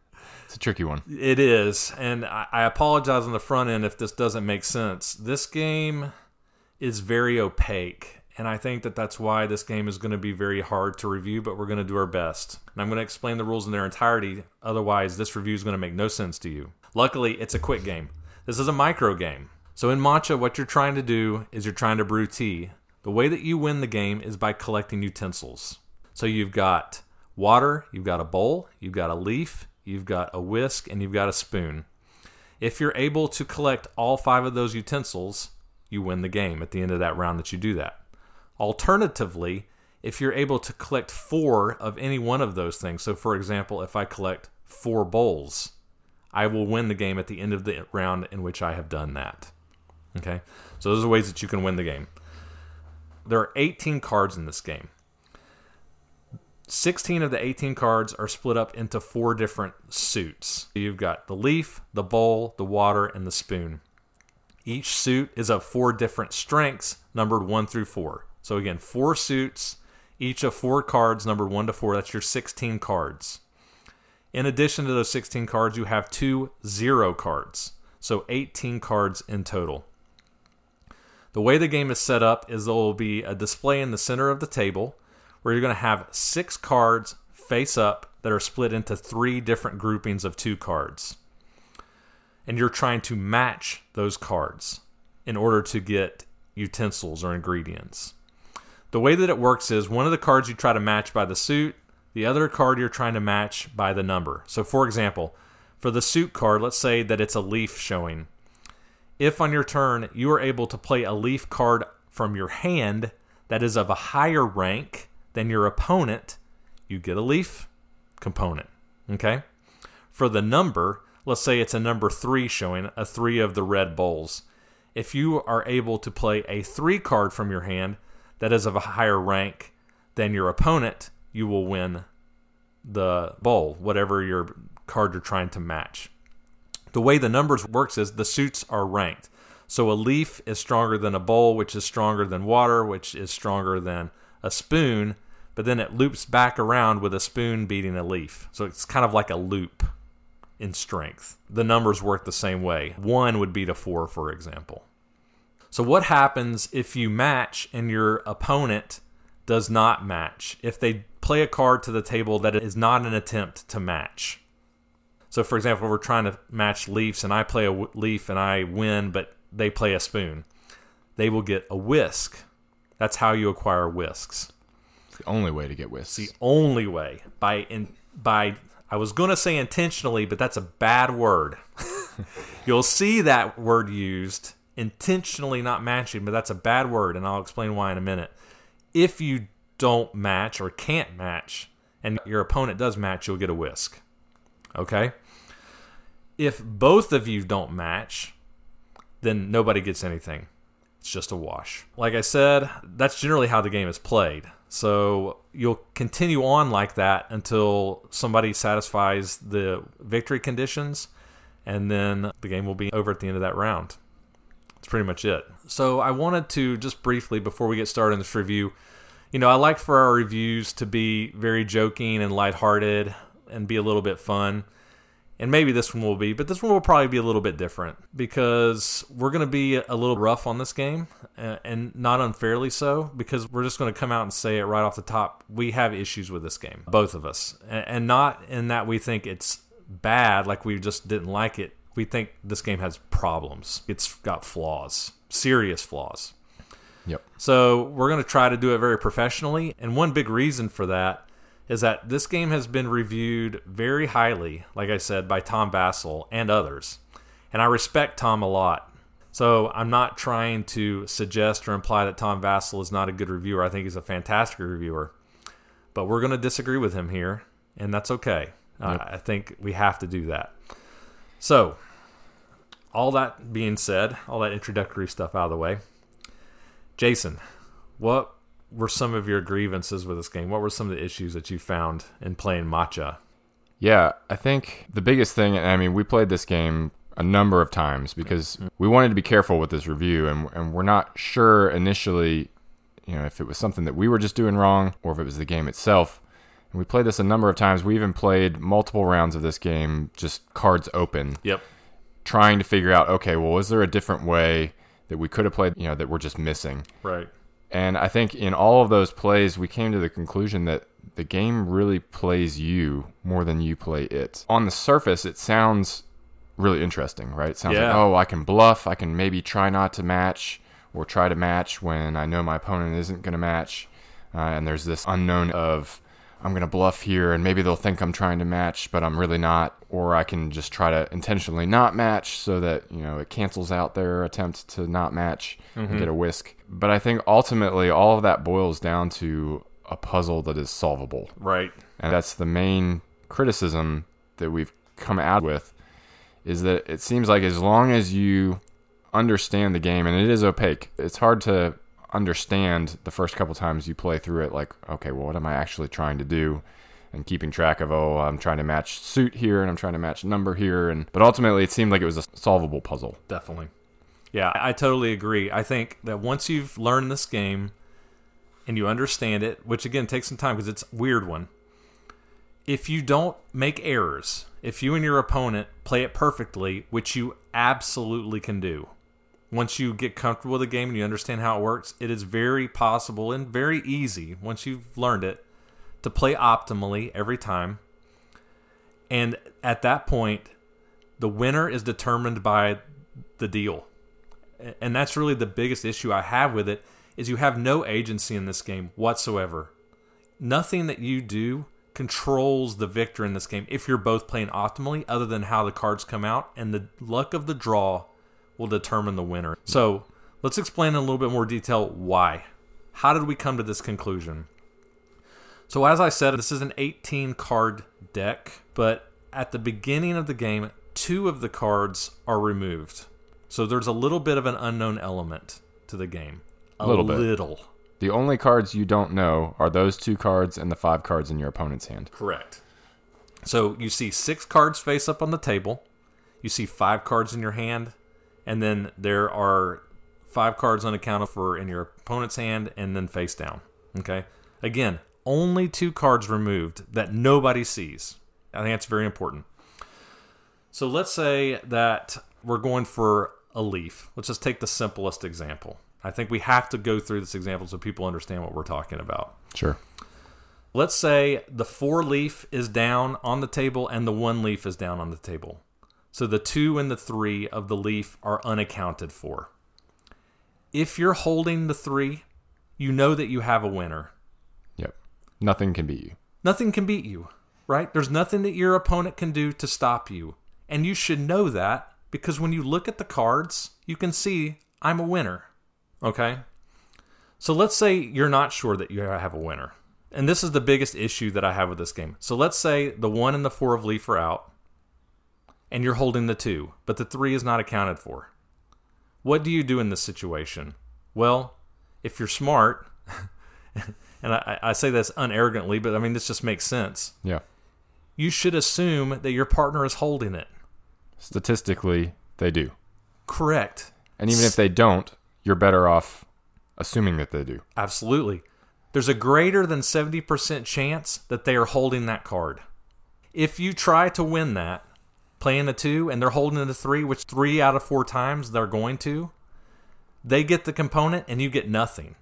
Speaker 2: A tricky one.
Speaker 1: It is, and I, I apologize on the front end if this doesn't make sense. This game is very opaque, and I think that that's why this game is going to be very hard to review, but we're going to do our best. And I'm going to explain the rules in their entirety, otherwise, this review is going to make no sense to you. Luckily, it's a quick game. This is a micro game. So in matcha, what you're trying to do is you're trying to brew tea. The way that you win the game is by collecting utensils. So you've got water, you've got a bowl, you've got a leaf, you've got a whisk, and you've got a spoon. If you're able to collect all five of those utensils, you win the game at the end of that round that you do that. Alternatively, if you're able to collect four of any one of those things, so for example, if I collect four bowls, I will win the game at the end of the round in which I have done that. Okay? So those are ways that you can win the game. There are 18 cards in this game. 16 of the 18 cards are split up into four different suits. You've got the leaf, the bowl, the water, and the spoon. Each suit is of four different strengths, numbered one through four. So again, four suits, each of four cards, numbered one to four. That's your 16 cards. In addition to those 16 cards, you have two zero cards. So 18 cards in total. The way the game is set up is there will be a display in the center of the table where you're going to have six cards face up that are split into three different groupings of two cards. And you're trying to match those cards in order to get utensils or ingredients. The way that it works is one of the cards you try to match by the suit, the other card you're trying to match by the number. So, for example, for the suit card, let's say that it's a leaf showing. If on your turn you are able to play a leaf card from your hand that is of a higher rank than your opponent, you get a leaf component. Okay? For the number, let's say it's a number three showing a three of the red bowls. If you are able to play a three card from your hand that is of a higher rank than your opponent, you will win the bowl, whatever your card you're trying to match. The way the numbers works is the suits are ranked. So a leaf is stronger than a bowl, which is stronger than water, which is stronger than a spoon, but then it loops back around with a spoon beating a leaf. So it's kind of like a loop in strength. The numbers work the same way. One would beat a four, for example. So what happens if you match and your opponent does not match? If they play a card to the table that is not an attempt to match. So, for example, we're trying to match leaves, and I play a leaf and I win, but they play a spoon. They will get a whisk. That's how you acquire whisks.
Speaker 2: The only way to get whisks.
Speaker 1: The only way by in by I was going to say intentionally, but that's a bad word. You'll see that word used intentionally not matching, but that's a bad word, and I'll explain why in a minute. If you don't match or can't match, and your opponent does match, you'll get a whisk. Okay? If both of you don't match, then nobody gets anything. It's just a wash. Like I said, that's generally how the game is played. So you'll continue on like that until somebody satisfies the victory conditions. and then the game will be over at the end of that round. That's pretty much it. So I wanted to just briefly, before we get started in this review, you know, I like for our reviews to be very joking and lighthearted and be a little bit fun. And maybe this one will be, but this one will probably be a little bit different because we're going to be a little rough on this game uh, and not unfairly so because we're just going to come out and say it right off the top. We have issues with this game, both of us. And not in that we think it's bad, like we just didn't like it. We think this game has problems, it's got flaws, serious flaws.
Speaker 2: Yep.
Speaker 1: So we're going to try to do it very professionally. And one big reason for that is that this game has been reviewed very highly, like I said, by Tom Vasel and others. And I respect Tom a lot. So I'm not trying to suggest or imply that Tom Vasel is not a good reviewer. I think he's a fantastic reviewer. But we're going to disagree with him here, and that's okay. Yep. Uh, I think we have to do that. So, all that being said, all that introductory stuff out of the way, Jason, what were some of your grievances with this game? What were some of the issues that you found in playing Matcha?
Speaker 2: Yeah, I think the biggest thing, I mean, we played this game a number of times because we wanted to be careful with this review and, and we're not sure initially, you know, if it was something that we were just doing wrong or if it was the game itself. And we played this a number of times. We even played multiple rounds of this game, just cards open.
Speaker 1: Yep.
Speaker 2: Trying to figure out, okay, well, is there a different way that we could have played, you know, that we're just missing?
Speaker 1: Right.
Speaker 2: And I think in all of those plays, we came to the conclusion that the game really plays you more than you play it. On the surface, it sounds really interesting, right? It sounds
Speaker 1: Yeah.
Speaker 2: like, oh, I can bluff. I can maybe try not to match or try to match when I know my opponent isn't going to match. Uh, and there's this unknown of, I'm going to bluff here and maybe they'll think I'm trying to match, but I'm really not. Or I can just try to intentionally not match so that, you know, it cancels out their attempt to not match and mm-hmm. get a whisk. But I think ultimately all of that boils down to a puzzle that is solvable.
Speaker 1: Right.
Speaker 2: And that's the main criticism that we've come out with is that it seems like as long as you understand the game and it is opaque, it's hard to understand the first couple times you play through it like, okay, well what am I actually trying to do? And keeping track of, oh, I'm trying to match suit here and I'm trying to match number here and but ultimately it seemed like it was a solvable puzzle.
Speaker 1: Definitely. Yeah, I totally agree. I think that once you've learned this game and you understand it, which again takes some time because it's a weird one. If you don't make errors, if you and your opponent play it perfectly, which you absolutely can do, once you get comfortable with the game and you understand how it works, it is very possible and very easy once you've learned it to play optimally every time. And at that point, the winner is determined by the deal. And that's really the biggest issue I have with it is you have no agency in this game whatsoever. Nothing that you do controls the victor in this game if you're both playing optimally other than how the cards come out and the luck of the draw will determine the winner. So, let's explain in a little bit more detail why. How did we come to this conclusion? So, as I said, this is an 18 card deck, but at the beginning of the game, two of the cards are removed. So, there's a little bit of an unknown element to the game. A
Speaker 2: Little bit.
Speaker 1: little.
Speaker 2: The only cards you don't know are those two cards and the five cards in your opponent's hand.
Speaker 1: Correct. So, you see six cards face up on the table, you see five cards in your hand, and then there are five cards unaccounted for in your opponent's hand and then face down. Okay? Again, only two cards removed that nobody sees. I think that's very important. So let's say that we're going for a leaf. Let's just take the simplest example. I think we have to go through this example so people understand what we're talking about.
Speaker 2: Sure.
Speaker 1: Let's say the four leaf is down on the table and the one leaf is down on the table. So the two and the three of the leaf are unaccounted for. If you're holding the three, you know that you have a winner.
Speaker 2: Yep. Nothing can beat you.
Speaker 1: Nothing can beat you, right? There's nothing that your opponent can do to stop you. And you should know that because when you look at the cards, you can see I'm a winner. Okay? So let's say you're not sure that you have a winner. And this is the biggest issue that I have with this game. So let's say the one and the four of leaf are out, and you're holding the two, but the three is not accounted for. What do you do in this situation? Well, if you're smart, and I, I say this unarrogantly, but I mean, this just makes sense.
Speaker 2: Yeah.
Speaker 1: You should assume that your partner is holding it.
Speaker 2: Statistically, they do.
Speaker 1: Correct.
Speaker 2: And even if they don't, you're better off assuming that they do.
Speaker 1: Absolutely. There's a greater than 70% chance that they are holding that card. If you try to win that, playing the two, and they're holding the three, which three out of four times they're going to, they get the component and you get nothing.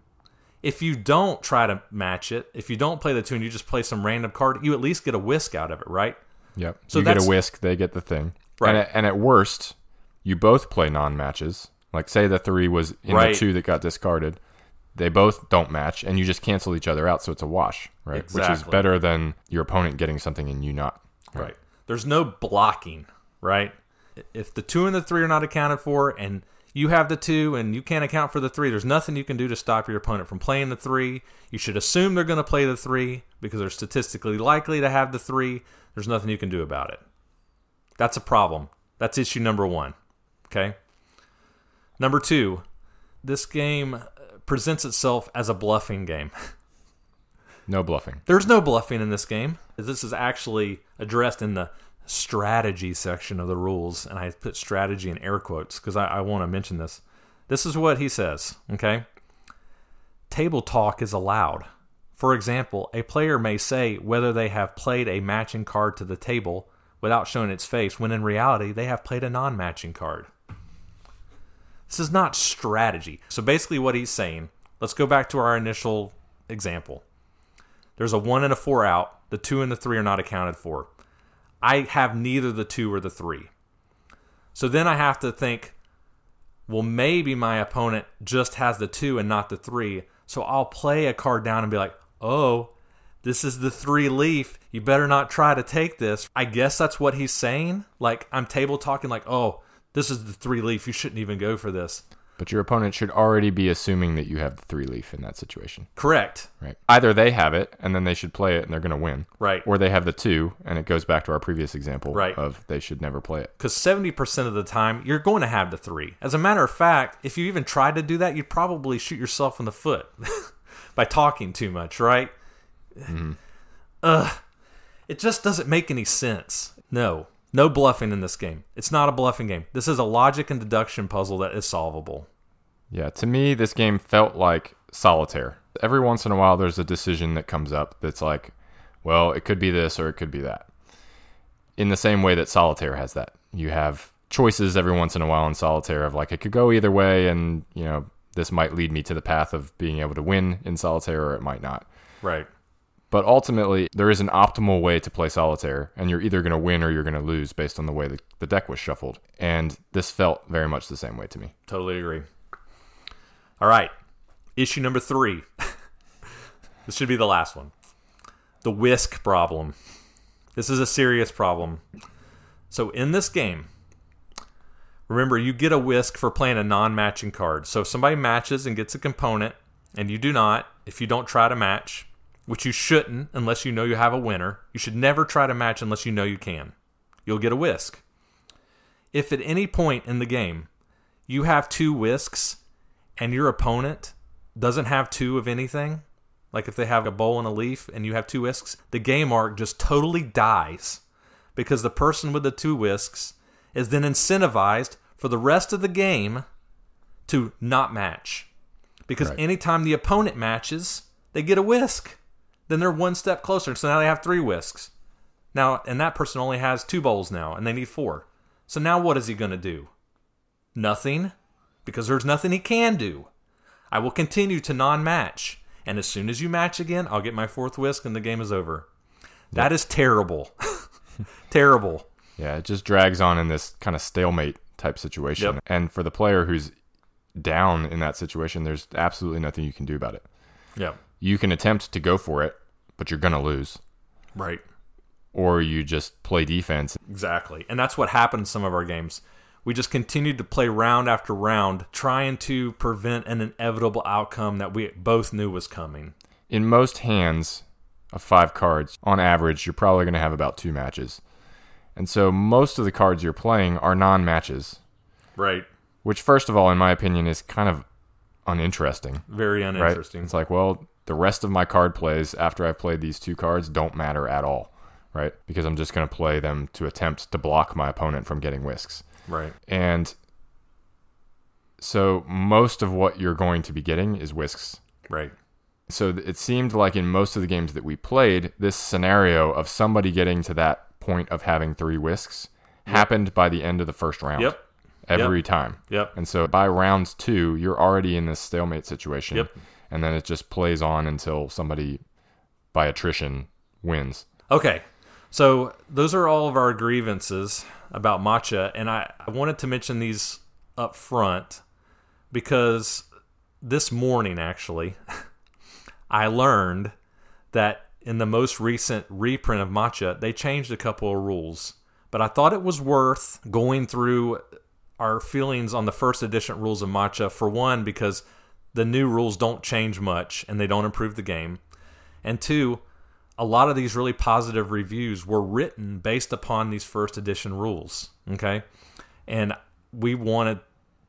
Speaker 1: If you don't try to match it, if you don't play the two and you just play some random card, you at least get a whisk out of it, right?
Speaker 2: Yep.
Speaker 1: So
Speaker 2: you get a whisk, they get the thing.
Speaker 1: Right.
Speaker 2: And at, and at worst, you both play non matches. Like, say the three was in
Speaker 1: Right.
Speaker 2: the two that got discarded. They both don't match, and you just cancel each other out, so it's a wash, right? Exactly. Which is better than your opponent getting something and you not.
Speaker 1: Right. There's no blocking, right? If the two and the three are not accounted for, and you have the two and you can't account for the three, there's nothing you can do to stop your opponent from playing the three. You should assume they're going to play the three because they're statistically likely to have the three. There's nothing you can do about it. That's a problem. That's issue number one. Okay. Number two, this game presents itself as a bluffing game.
Speaker 2: No bluffing.
Speaker 1: There's no bluffing in this game. This is actually addressed in the strategy section of the rules, and I put strategy in air quotes because I, I want to mention this. This is what he says, okay? Table talk is allowed. For example, a player may say whether they have played a matching card to the table without showing its face, when in reality, they have played a non matching card. This is not strategy. So basically, what he's saying, let's go back to our initial example. There's a one and a four out. The two and the three are not accounted for. I have neither the two or the three. So then I have to think, well, maybe my opponent just has the two and not the three. So I'll play a card down and be like, oh, this is the three leaf. You better not try to take this. I guess that's what he's saying. Like, I'm table talking, like, oh, this is the three leaf. You shouldn't even go for this.
Speaker 2: But your opponent should already be assuming that you have the three leaf in that situation.
Speaker 1: Correct.
Speaker 2: Right. Either they have it and then they should play it and they're going to win.
Speaker 1: Right.
Speaker 2: Or they have the two and it goes back to our previous example
Speaker 1: Right.
Speaker 2: of they should never play it.
Speaker 1: because 70% of the time you're going to have the three. As a matter of fact, if you even tried to do that, you'd probably shoot yourself in the foot by talking too much, right? Mm-hmm. Ugh. It just doesn't make any sense. No. No bluffing in this game. It's not a bluffing game. This is a logic and deduction puzzle that is solvable.
Speaker 2: Yeah, to me, this game felt like solitaire. Every once in a while, there's a decision that comes up that's like, well, it could be this or it could be that. In the same way that solitaire has that. You have choices every once in a while in solitaire of like, it could go either way, and, you know, this might lead me to the path of being able to win in solitaire or it might not.
Speaker 1: Right.
Speaker 2: But ultimately, there is an optimal way to play solitaire, and you're either going to win or you're going to lose based on the way the, deck was shuffled. And this felt very much the same way to me.
Speaker 1: Totally agree. All right. Issue number three. this should be the last one. The whisk problem. This is a serious problem. So, in this game, remember, you get a whisk for playing a non matching card. So, if somebody matches and gets a component, and you do not, if you don't try to match, which you shouldn't unless you know you have a winner, you should never try to match unless you know you can. You'll get a whisk. If at any point in the game you have two whisks and your opponent doesn't have two of anything, like if they have a bowl and a leaf and you have two whisks, the game arc just totally dies because the person with the two whisks is then incentivized for the rest of the game to not match. Because
Speaker 2: Right.
Speaker 1: anytime the opponent matches, they get a whisk. Then they're one step closer. So now they have three whisks. Now, and that person only has two bowls now, and they need four. So now what is he going to do? Nothing, because there's nothing he can do. I will continue to non match, and as soon as you match again, I'll get my fourth whisk and the game is over. That is terrible. terrible.
Speaker 2: Yeah, it just drags on in this kind of stalemate type situation.
Speaker 1: Yep.
Speaker 2: And for the player who's down in that situation, there's absolutely nothing you can do about it.
Speaker 1: Yeah.
Speaker 2: You can attempt to go for it, but you're going to lose.
Speaker 1: Right.
Speaker 2: Or you just play defense.
Speaker 1: Exactly. And that's what happened in some of our games. We just continued to play round after round, trying to prevent an inevitable outcome that we both knew was coming.
Speaker 2: In most hands of five cards, on average, you're probably going to have about two matches. And so most of the cards you're playing are non matches,
Speaker 1: Right.
Speaker 2: which, first of all, in my opinion, is kind of uninteresting.
Speaker 1: Very
Speaker 2: Right?
Speaker 1: uninteresting.
Speaker 2: It's like, well, the rest of my card plays after I've played these two cards don't matter at all. right? Because I'm just going to play them to attempt to block my opponent from getting whisks.
Speaker 1: Right.
Speaker 2: And so most of what you're going to be getting is whisks.
Speaker 1: Right.
Speaker 2: So it seemed like in most of the games that we played, this scenario of somebody getting to that point of having three whisks happened by the end of the first round.
Speaker 1: Yep.
Speaker 2: Every time.
Speaker 1: Yep.
Speaker 2: And so by round two, you're already in this stalemate situation.
Speaker 1: Yep.
Speaker 2: And then it just plays on until somebody, by attrition, wins.
Speaker 1: Okay. So those are all of our grievances about matcha, and I, I wanted to mention these up front because this morning actually I learned that in the most recent reprint of matcha they changed a couple of rules. But I thought it was worth going through our feelings on the first edition rules of matcha for one because the new rules don't change much and they don't improve the game. And two, a lot of these really positive reviews were written based upon these first edition rules. Okay. And we wanted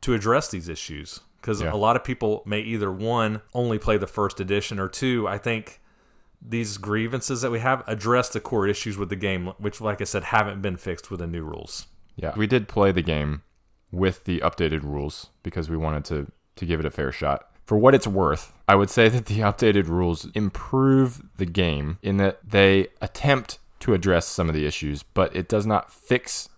Speaker 1: to address these issues because
Speaker 2: Yeah.
Speaker 1: a lot of people may either one, only play the first edition, or two, I think these grievances that we have address the core issues with the game, which, like I said, haven't been fixed with the new rules.
Speaker 2: Yeah. We did play the game with the updated rules because we wanted to, to give it a fair shot. For what it's worth, I would say that the updated rules improve the game in that they attempt to address some of the issues, but it does not fix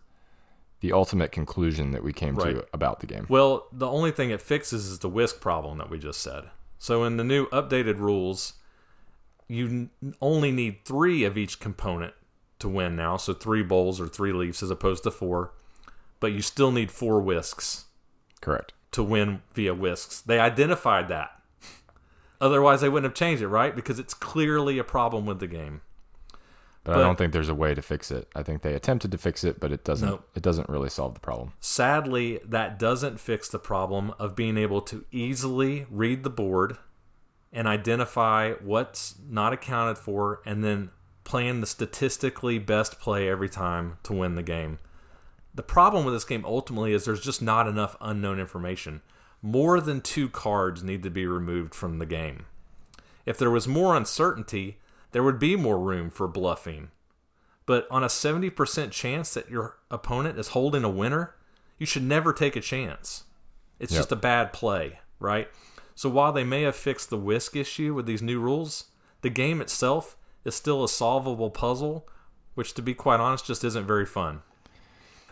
Speaker 2: the ultimate conclusion that we came
Speaker 1: Right.
Speaker 2: to about the game.
Speaker 1: Well, the only thing it fixes is the whisk problem that we just said. So in the new updated rules, you n- only need three of each component to win now. So three bowls or three leaves as opposed to four. But you still need four whisks
Speaker 2: Correct.
Speaker 1: To win via whisks. They identified that. Otherwise, they wouldn't have changed it, right? Because it's clearly a problem with the game.
Speaker 2: But,
Speaker 1: But-
Speaker 2: I don't think there's a way to fix it. I think they attempted to fix it, but it doesn't
Speaker 1: Nope.
Speaker 2: it doesn't really solve the problem.
Speaker 1: Sadly, that doesn't fix the problem of being able to easily read the board and identify what's not accounted for and then playing the statistically best play every time to win the game. The problem with this game ultimately is there's just not enough unknown information. More than two cards need to be removed from the game. If there was more uncertainty, there would be more room for bluffing. But on a 70% chance that your opponent is holding a winner, you should never take a chance. It's
Speaker 2: Yep.
Speaker 1: just a bad play, right? So while they may have fixed the whisk issue with these new rules, the game itself is still a solvable puzzle, which to be quite honest just isn't very fun.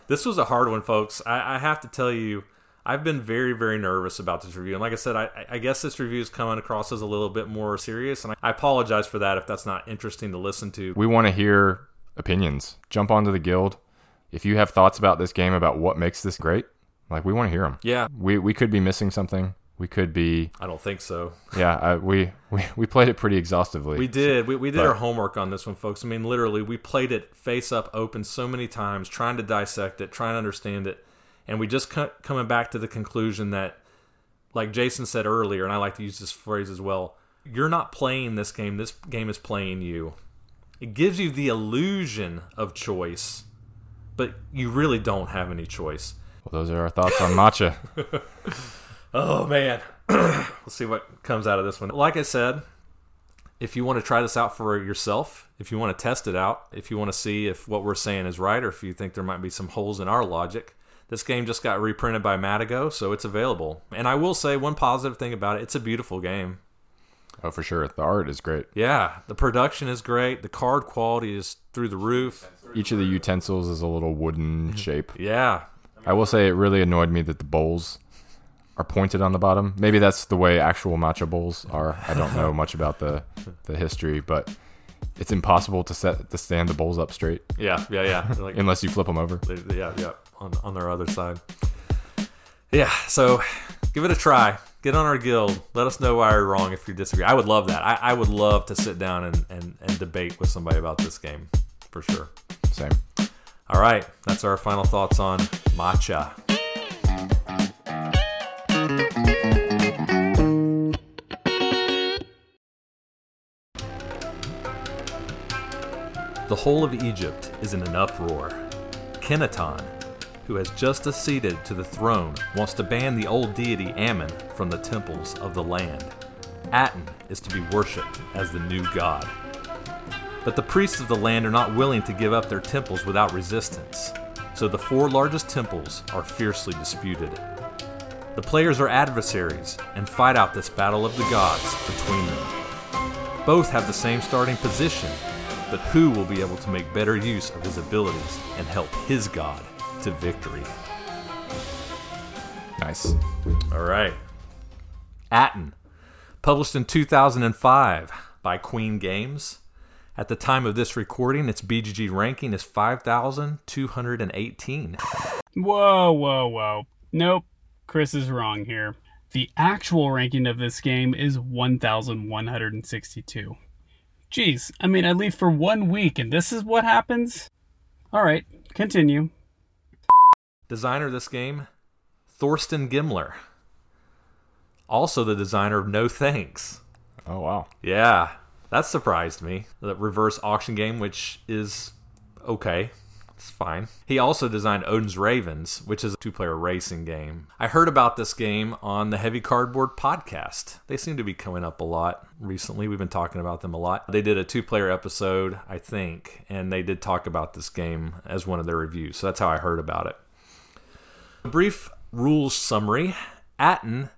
Speaker 1: This was a hard one, folks. I, I have to tell you, I've been very, very nervous about this review. And like I said, I, I guess this review is coming across as a little bit more serious. And I apologize for that if that's not interesting to listen to.
Speaker 2: We want to hear opinions. Jump onto the guild. If you have thoughts about this game about what makes this great, like we want to hear them.
Speaker 1: Yeah,
Speaker 2: We we could be missing something. We could be
Speaker 1: I don't think so.
Speaker 2: yeah. I, we, we we played it pretty exhaustively.
Speaker 1: We did. We, we did
Speaker 2: But-
Speaker 1: our homework on this one, folks. I mean, literally, we played it face up, open so many times, trying to dissect it, trying to understand it, and we just co- coming back to the conclusion that, like Jason said earlier, and I like to use this phrase as well. You're not playing this game. This game is playing you. It gives you the illusion of choice, but you really don't have any choice.
Speaker 2: Well, those are our thoughts on matcha.
Speaker 1: Oh man, let's see what comes out of this one. Like I said, if you want to try this out for yourself, if you want to test it out, if you want to see if what we're saying is right, or if you think there might be some holes in our logic, this game just got reprinted by Matago, so it's available. And I will say one positive thing about it: it's a beautiful game.
Speaker 2: oh, for sure. The art is great.
Speaker 1: Yeah, the production is great. The card quality is through the roof.
Speaker 2: Each of the utensils is a little wooden shape.
Speaker 1: Yeah,
Speaker 2: I will say it really annoyed me that the bowls are pointed on the bottom. Maybe that's the way actual matcha bowls are. I don't know much about the the history, but it's impossible to set to stand the bowls up straight
Speaker 1: yeah, yeah, yeah. Like
Speaker 2: unless you flip them over.
Speaker 1: Yeah, yeah, on on their other side. Yeah, so give it a try. Get on our guild. Let us know why you're wrong if you disagree. I would love that. I, I would love to sit down and, and, and debate with somebody about this game for sure.
Speaker 2: Same.
Speaker 1: All right, that's our final thoughts on matcha. The whole of Egypt is in an uproar. Kenaton, who has just acceded to the throne, wants to ban the old deity Ammon from the temples of the land. Aten is to be worshipped as the new god. But the priests of the land are not willing to give up their temples without resistance, so the four largest temples are fiercely disputed. The players are adversaries and fight out this battle of the gods between them. Both have the same starting position, but who will be able to make better use of his abilities and help his god to victory?
Speaker 2: Nice.
Speaker 1: All right. Aton, published in 2005 by Queen Games. At the time of this recording, its BGG ranking is 5,218.
Speaker 4: Whoa, whoa, whoa. Nope. Chris is wrong here. The actual ranking of this game is 1,162. Geez, I mean, I leave for one week and this is what happens? Alright, continue.
Speaker 1: Designer of this game, Thorsten Gimmler. Also the designer of No Thanks.
Speaker 2: Oh wow.
Speaker 1: Yeah, that surprised me. The reverse auction game, which is okay. It's fine. He also designed Odin's Ravens, which is a two player racing game. I heard about this game on the Heavy Cardboard podcast. They seem to be coming up a lot recently. We've been talking about them a lot. They did a two player episode, I think, and they did talk about this game as one of their reviews. So that's how I heard about it. A brief rules summary Aton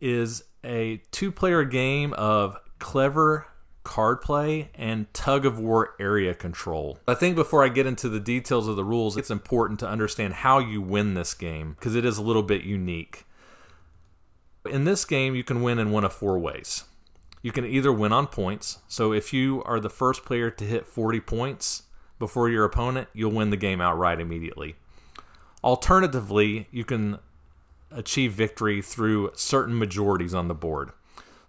Speaker 1: is a two player game of clever card play and tug of war area control. I think before I get into the details of the rules, it's important to understand how you win this game because it is a little bit unique. In this game, you can win in one of four ways. You can either win on points, so if you are the first player to hit 40 points before your opponent, you'll win the game outright immediately. Alternatively, you can achieve victory through certain majorities on the board.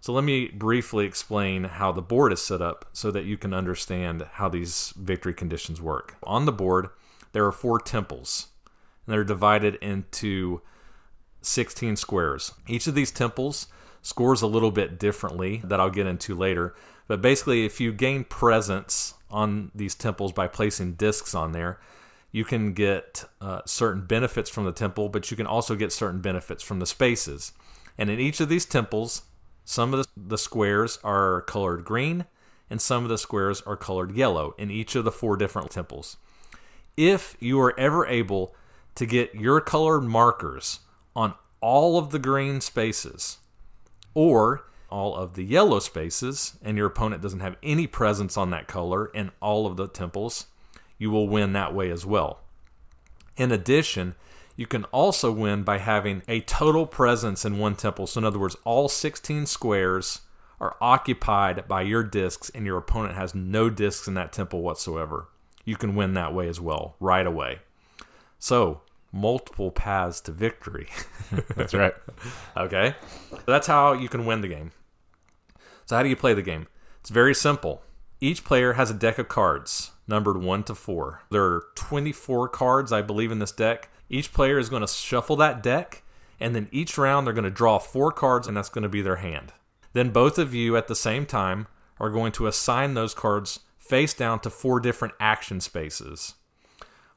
Speaker 1: So let me briefly explain how the board is set up so that you can understand how these victory conditions work. On the board, there are four temples, and they're divided into 16 squares. Each of these temples scores a little bit differently that I'll get into later. But basically, if you gain presence on these temples by placing discs on there, you can get uh, certain benefits from the temple, but you can also get certain benefits from the spaces. And in each of these temples, some of the, the squares are colored green, and some of the squares are colored yellow in each of the four different temples. If you are ever able to get your colored markers on all of the green spaces, or all of the yellow spaces, and your opponent doesn't have any presence on that color in all of the temples, you will win that way as well. In addition, you can also win by having a total presence in one temple. So, in other words, all 16 squares are occupied by your discs, and your opponent has no discs in that temple whatsoever. You can win that way as well, right away. So, multiple paths to victory.
Speaker 2: That's right.
Speaker 1: okay? That's how you can win the game. So, how do you play the game? It's very simple. Each player has a deck of cards numbered 1 to 4. There are 24 cards, I believe, in this deck. Each player is going to shuffle that deck, and then each round they're going to draw four cards, and that's going to be their hand. Then both of you at the same time are going to assign those cards face down to four different action spaces.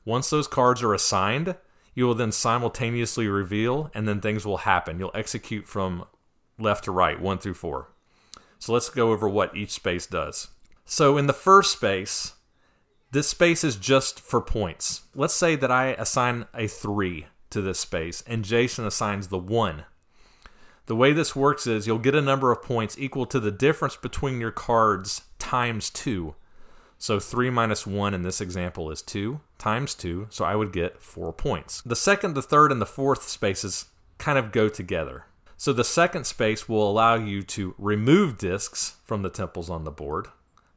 Speaker 1: Once those cards are assigned, you will then simultaneously reveal, and then things will happen. You'll execute from left to right, one through four. So let's go over what each space does. So in the first space, this space is just for points. Let's say that I assign a 3 to this space and Jason assigns the 1. The way this works is you'll get a number of points equal to the difference between your cards times 2. So 3 minus 1 in this example is 2 times 2, so I would get 4 points. The second, the third, and the fourth spaces kind of go together. So the second space will allow you to remove discs from the temples on the board.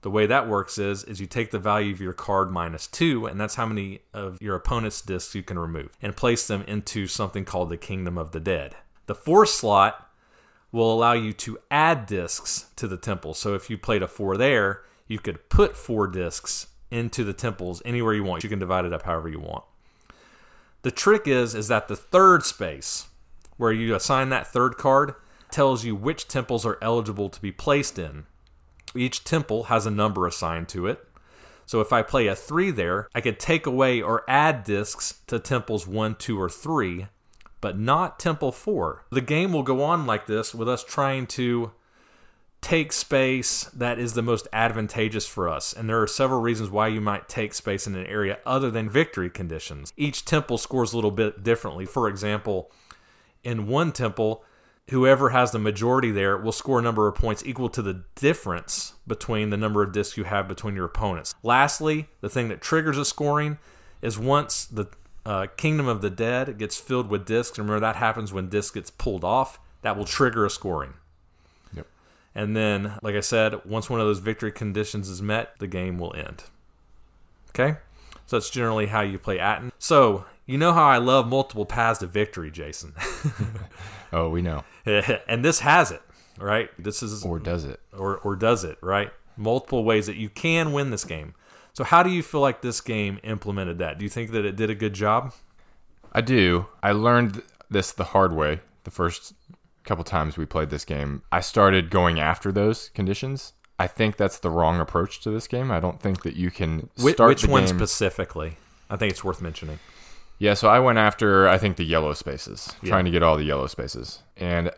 Speaker 1: The way that works is is you take the value of your card minus 2 and that's how many of your opponent's discs you can remove and place them into something called the Kingdom of the Dead. The fourth slot will allow you to add discs to the temple. So if you played a 4 there, you could put 4 discs into the temples anywhere you want. You can divide it up however you want. The trick is is that the third space where you assign that third card tells you which temples are eligible to be placed in. Each temple has a number assigned to it. So if I play a 3 there, I could take away or add discs to temples 1, 2, or 3, but not temple 4. The game will go on like this with us trying to take space that is the most advantageous for us. And there are several reasons why you might take space in an area other than victory conditions. Each temple scores a little bit differently. For example, in one temple, whoever has the majority there will score a number of points equal to the difference between the number of discs you have between your opponents. Lastly, the thing that triggers a scoring is once the uh, Kingdom of the Dead gets filled with discs, and remember that happens when disc gets pulled off, that will trigger a scoring.
Speaker 2: Yep.
Speaker 1: And then, like I said, once one of those victory conditions is met, the game will end. Okay? So that's generally how you play Aton. So, you know how I love multiple paths to victory, Jason.
Speaker 2: Oh, we know.
Speaker 1: and this has it, right? This is
Speaker 2: Or does it?
Speaker 1: or or does it, right? Multiple ways that you can win this game. So how do you feel like this game implemented that? Do you think that it did a good job?
Speaker 2: I do. I learned this the hard way the first couple times we played this game. I started going after those conditions. I think that's the wrong approach to this game. I don't think that you can start
Speaker 1: which
Speaker 2: the
Speaker 1: one specifically? I think it's worth mentioning.
Speaker 2: Yeah, so I went after I think the yellow spaces,
Speaker 1: Yeah.
Speaker 2: trying to get all the yellow spaces. And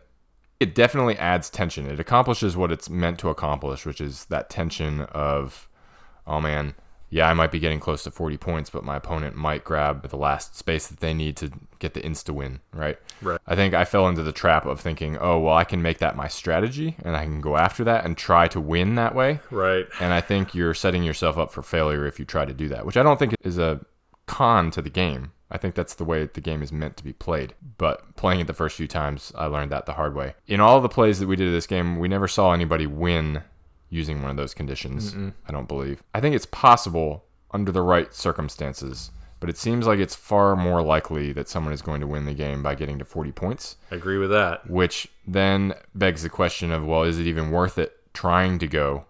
Speaker 2: it definitely adds tension. It accomplishes what it's meant to accomplish, which is that tension of oh man, yeah, I might be getting close to 40 points, but my opponent might grab the last space that they need to get the insta win, right?
Speaker 1: Right.
Speaker 2: I think I fell into the trap of thinking, "Oh, well, I can make that my strategy and I can go after that and try to win that way."
Speaker 1: Right.
Speaker 2: And I think you're setting yourself up for failure if you try to do that, which I don't think is a con to the game. I think that's the way the game is meant to be played. But playing it the first few times, I learned that the hard way. In all the plays that we did of this game, we never saw anybody win using one of those conditions. I don't believe. I think it's possible under the right circumstances, but it seems like it's far more likely that someone is going to win the game by getting to 40 points
Speaker 1: I agree with that.
Speaker 2: which then begs the question of well is it even worth it trying to go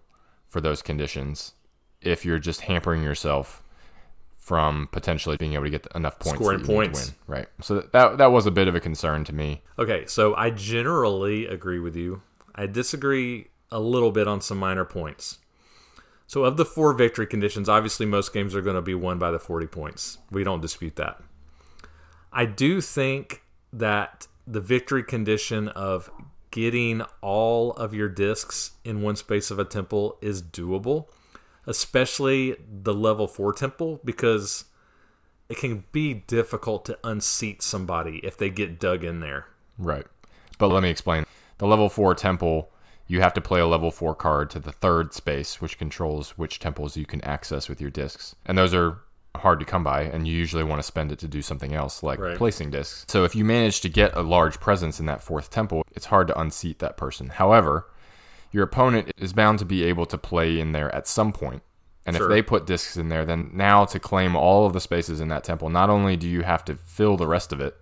Speaker 2: for those conditions if you're just hampering yourself from potentially being able to get enough points
Speaker 1: Scoring points.
Speaker 2: win right so that that was a bit of a concern to me
Speaker 1: Okay, so I generally agree with you. I disagree a little bit on some minor points. So, of the four victory conditions, obviously most games are going to be won by the 40 points. We don't dispute that. I do think that the victory condition of getting all of your discs in one space of a temple is doable, especially the level 4 temple, because it can be difficult to unseat somebody if they get dug in there.
Speaker 2: right. But let me explain. The level 4 temple you have to play a level 4 card to the third space which controls which temples you can access with your discs. And those are hard to come by and you usually want to spend it to do something else like
Speaker 1: Right.
Speaker 2: placing discs. So if you manage to get a large presence in that fourth temple it's hard to unseat that person. However your opponent is bound to be able to play in there at some point and
Speaker 1: Sure.
Speaker 2: if they put discs in there then now to claim all of the spaces in that temple not only do you have to fill the rest of it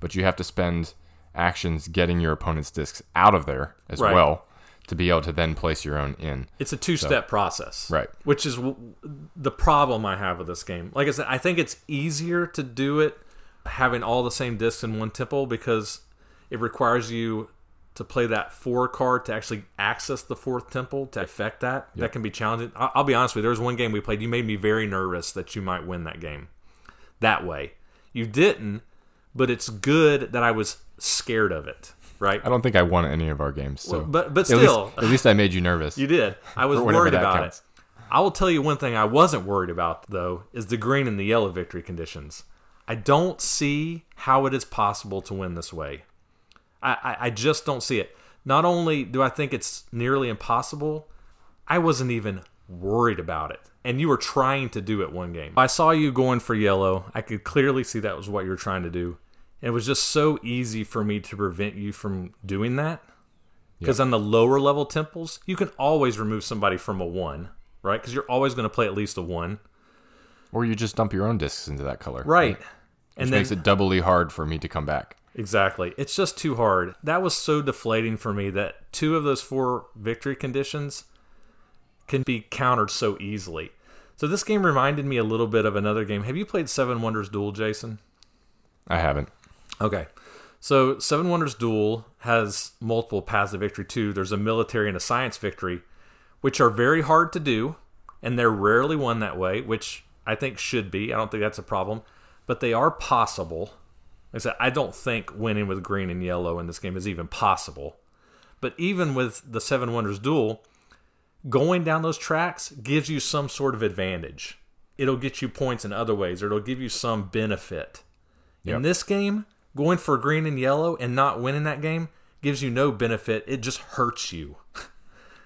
Speaker 2: but you have to spend actions getting your opponent's discs out of there as
Speaker 1: Right.
Speaker 2: well to be able to then place your own in.
Speaker 1: It's a two-step process,
Speaker 2: Right.
Speaker 1: Which is w- the problem I have with this game. Like I said, I think it's easier to do it having all the same discs in one temple because it requires you to play that four card to actually access the fourth temple to affect that. That can be challenging. I- I'll be honest with you. There was one game we played. You made me very nervous that you might win that game that way. You didn't, but it's good that I was scared of it. Right.
Speaker 2: I don't think I won any of our games, so
Speaker 1: but but
Speaker 2: at least-
Speaker 1: still,
Speaker 2: at least, I made you nervous.
Speaker 1: you did. I was worried about
Speaker 2: counts.
Speaker 1: it. I will tell you one thing I wasn't worried about though is the green and the yellow victory conditions. I don't see how it is possible to win this way. I, I, I just don't see it. Not only do I think it's nearly impossible, I wasn't even worried about it. And you were trying to do it one game. I saw you going for yellow. I could clearly see that was what you were trying to do. And it was just so easy for me to prevent you from doing that. Because on the lower level temples, you can always remove somebody from a one, right? Because you're always going to play at least a one,
Speaker 2: or you just dump your own discs into that color,
Speaker 1: right?
Speaker 2: Which
Speaker 1: And then
Speaker 2: makes it doubly hard for me to come back.
Speaker 1: Exactly. It's just too hard. That was so deflating for me that two of those four victory conditions can be countered so easily. So this game reminded me a little bit of another game. Have you played Seven Wonders Duel, Jason?
Speaker 2: I haven't.
Speaker 1: Okay. So Seven Wonders Duel has multiple paths to victory too. There's a military and a science victory, which are very hard to do, and they're rarely won that way, which I think should be. I don't think that's a problem, but they are possible. Like I said, I don't think winning with green and yellow in this game is even possible. But even with the Seven Wonders Duel, going down those tracks gives you some sort of advantage. It'll get you points in other ways, or it'll give you some benefit. In this game, going for green and yellow and not winning that game gives you no benefit. It just hurts you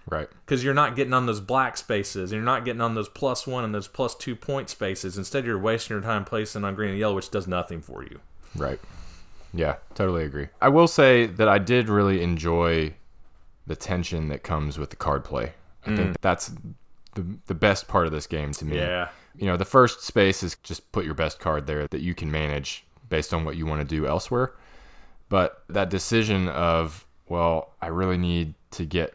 Speaker 2: Right.
Speaker 1: because you're not getting on those black spaces and you're not getting on those plus one and those plus two point spaces. Instead, you're wasting your time placing on green and yellow, which does nothing for you.
Speaker 2: Right. Yeah, totally agree. I will say that I did really enjoy the tension that comes with the card play. I think mm. that's the the best part of this game to me.
Speaker 1: Yeah.
Speaker 2: You know, the first space is just put your best card there that you can manage based on what you want to do elsewhere. But that decision of, well, I really need to get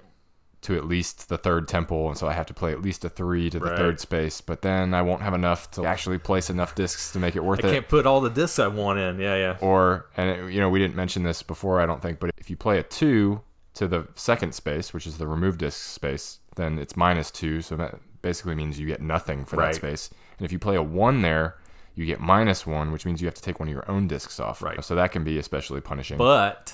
Speaker 2: to at least the third temple, and so I have to play at least a three to the
Speaker 1: Right.
Speaker 2: third space, but then I won't have enough to actually place enough discs to make it worth
Speaker 1: I
Speaker 2: it I
Speaker 1: can't put all the discs I want in. Yeah, yeah.
Speaker 2: or and it, you know we didn't mention this before i don't think but if you play a two to the second space which is the remove disk space then it's minus two so that basically means you get nothing for
Speaker 1: Right.
Speaker 2: that space and if you play a one there you get minus one which means you have to take one of your own discs off
Speaker 1: Right.
Speaker 2: so that can be especially punishing
Speaker 1: But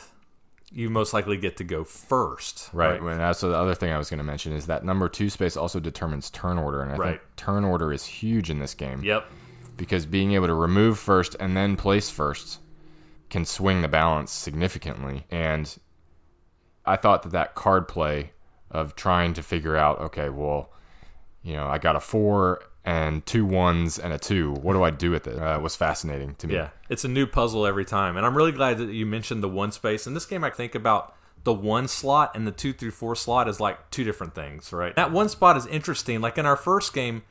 Speaker 1: you most likely get to go first.
Speaker 2: Right. And also the other thing I was going to mention is that number two space also determines turn order, and I
Speaker 1: Right.
Speaker 2: think turn order is huge in this game.
Speaker 1: Yep.
Speaker 2: because being able to remove first and then place first can swing the balance significantly. And I thought that that card play of trying to figure out, okay, well, you know, I got a four and two ones and a two. What do I do with it? Uh, was fascinating to me.
Speaker 1: Yeah, it's a new puzzle every time, and I'm really glad that you mentioned the one space. In this game, I think about the one slot and the two through four slot as like two different things, right? That one spot is interesting. Like in our first game,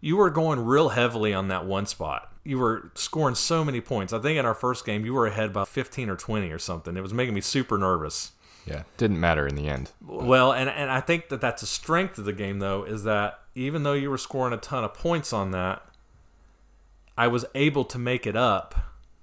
Speaker 1: you were going real heavily on that one spot. You were scoring so many points. I think in our first game, you were ahead by 15 or 20 or something. It was making me super nervous.
Speaker 2: Yeah. Didn't matter in the end.
Speaker 1: Well, and and I think that that's a strength of the game though is that even though you were scoring a ton of points on that, I was able to make it up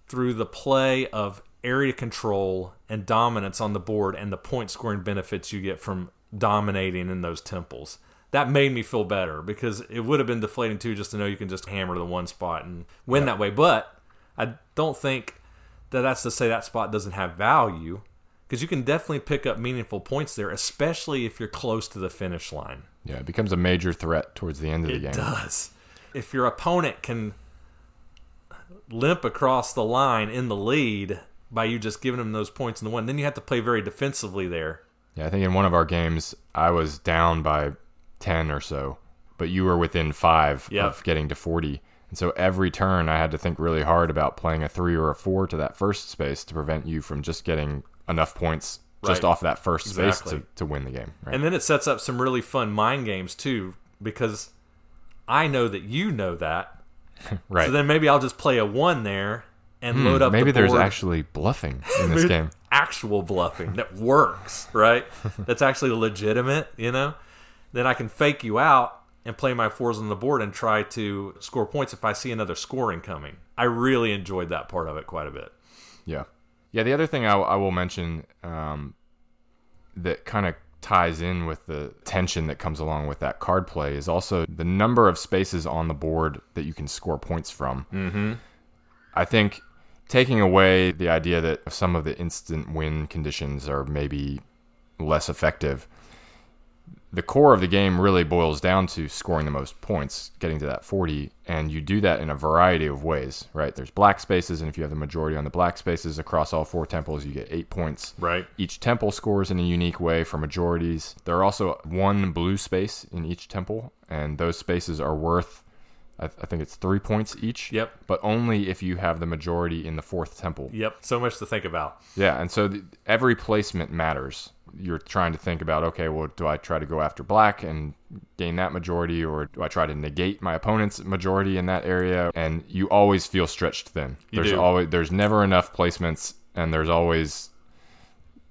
Speaker 1: through the play of area control and dominance on the board and the point scoring benefits you get from dominating in those temples. That made me feel better because it would have been deflating too just to know you can just hammer the one spot and win that way. But I don't think that that's to say that spot doesn't have value because you can definitely pick up meaningful points there, especially if you're close to the finish line.
Speaker 2: Yeah. It becomes a major threat towards the end of the game.
Speaker 1: It does. If your opponent can limp across the line in the lead by you just giving them those points in the one, then you have to play very defensively there.
Speaker 2: Yeah, I think in one of our games, I was down by 10 or so, but you were within five
Speaker 1: Yep.
Speaker 2: of getting to 40. And so every turn, I had to think really hard about playing a three or a four to that first space to prevent you from just getting enough points just
Speaker 1: Right.
Speaker 2: off that first space
Speaker 1: Exactly.
Speaker 2: to, to win the game. Right?
Speaker 1: And then it sets up some really fun mind games too, because I know that you know that.
Speaker 2: right.
Speaker 1: So then maybe I'll just play a one there and
Speaker 2: Hmm,
Speaker 1: load up.
Speaker 2: maybe
Speaker 1: the
Speaker 2: there's actually bluffing in this game.
Speaker 1: Actual bluffing that works, right? That's actually legitimate, you know? Then I can fake you out and play my fours on the board and try to score points if I see another scoring coming. I really enjoyed that part of it quite a bit.
Speaker 2: Yeah. Yeah, the other thing I, I will mention um, that kind of ties in with the tension that comes along with that card play is also the number of spaces on the board that you can score points from. Mm-hmm. I think taking away the idea that some of the instant win conditions are maybe less effective, the core of the game really boils down to scoring the most points, getting to that 40, and you do that in a variety of ways, right? There's black spaces, and if you have the majority on the black spaces across all four temples, you get eight points.
Speaker 1: Right.
Speaker 2: Each temple scores in a unique way for majorities. There are also one blue space in each temple, and those spaces are worth, I, I think it's three points each.
Speaker 1: Yep.
Speaker 2: But only if you have the majority in the fourth temple.
Speaker 1: Yep. So much to think about.
Speaker 2: Yeah, and so the, every placement matters. You're trying to think about, okay, well, do I try to go after black and gain that majority, or do I try to negate my opponent's majority in that area? And you always feel stretched thin.
Speaker 1: You
Speaker 2: there's
Speaker 1: do.
Speaker 2: always there's never enough placements, and there's always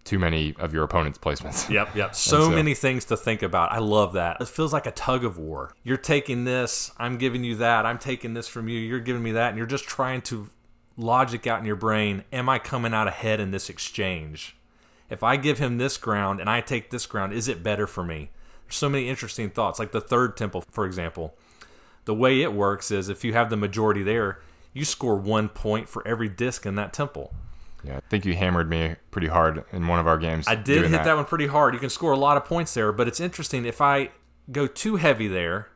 Speaker 2: too many of your opponent's placements.
Speaker 1: Yep, yep. So,
Speaker 2: so-
Speaker 1: many things to think about. I love that. It feels like a tug of war. You're taking this, I'm giving you that, I'm taking this from you, you're giving me that, and you're just trying to logic out in your brain, am I coming out ahead in this exchange? If I give him this ground and I take this ground, is it better for me? There's so many interesting thoughts. Like the third temple, for example. The way it works is if you have the majority there, you score one point for every disc in that temple.
Speaker 2: Yeah, I think you hammered me pretty hard in one of our games.
Speaker 1: I did hit that. one pretty hard. You can score a lot of points there, but it's interesting. If I go too heavy there,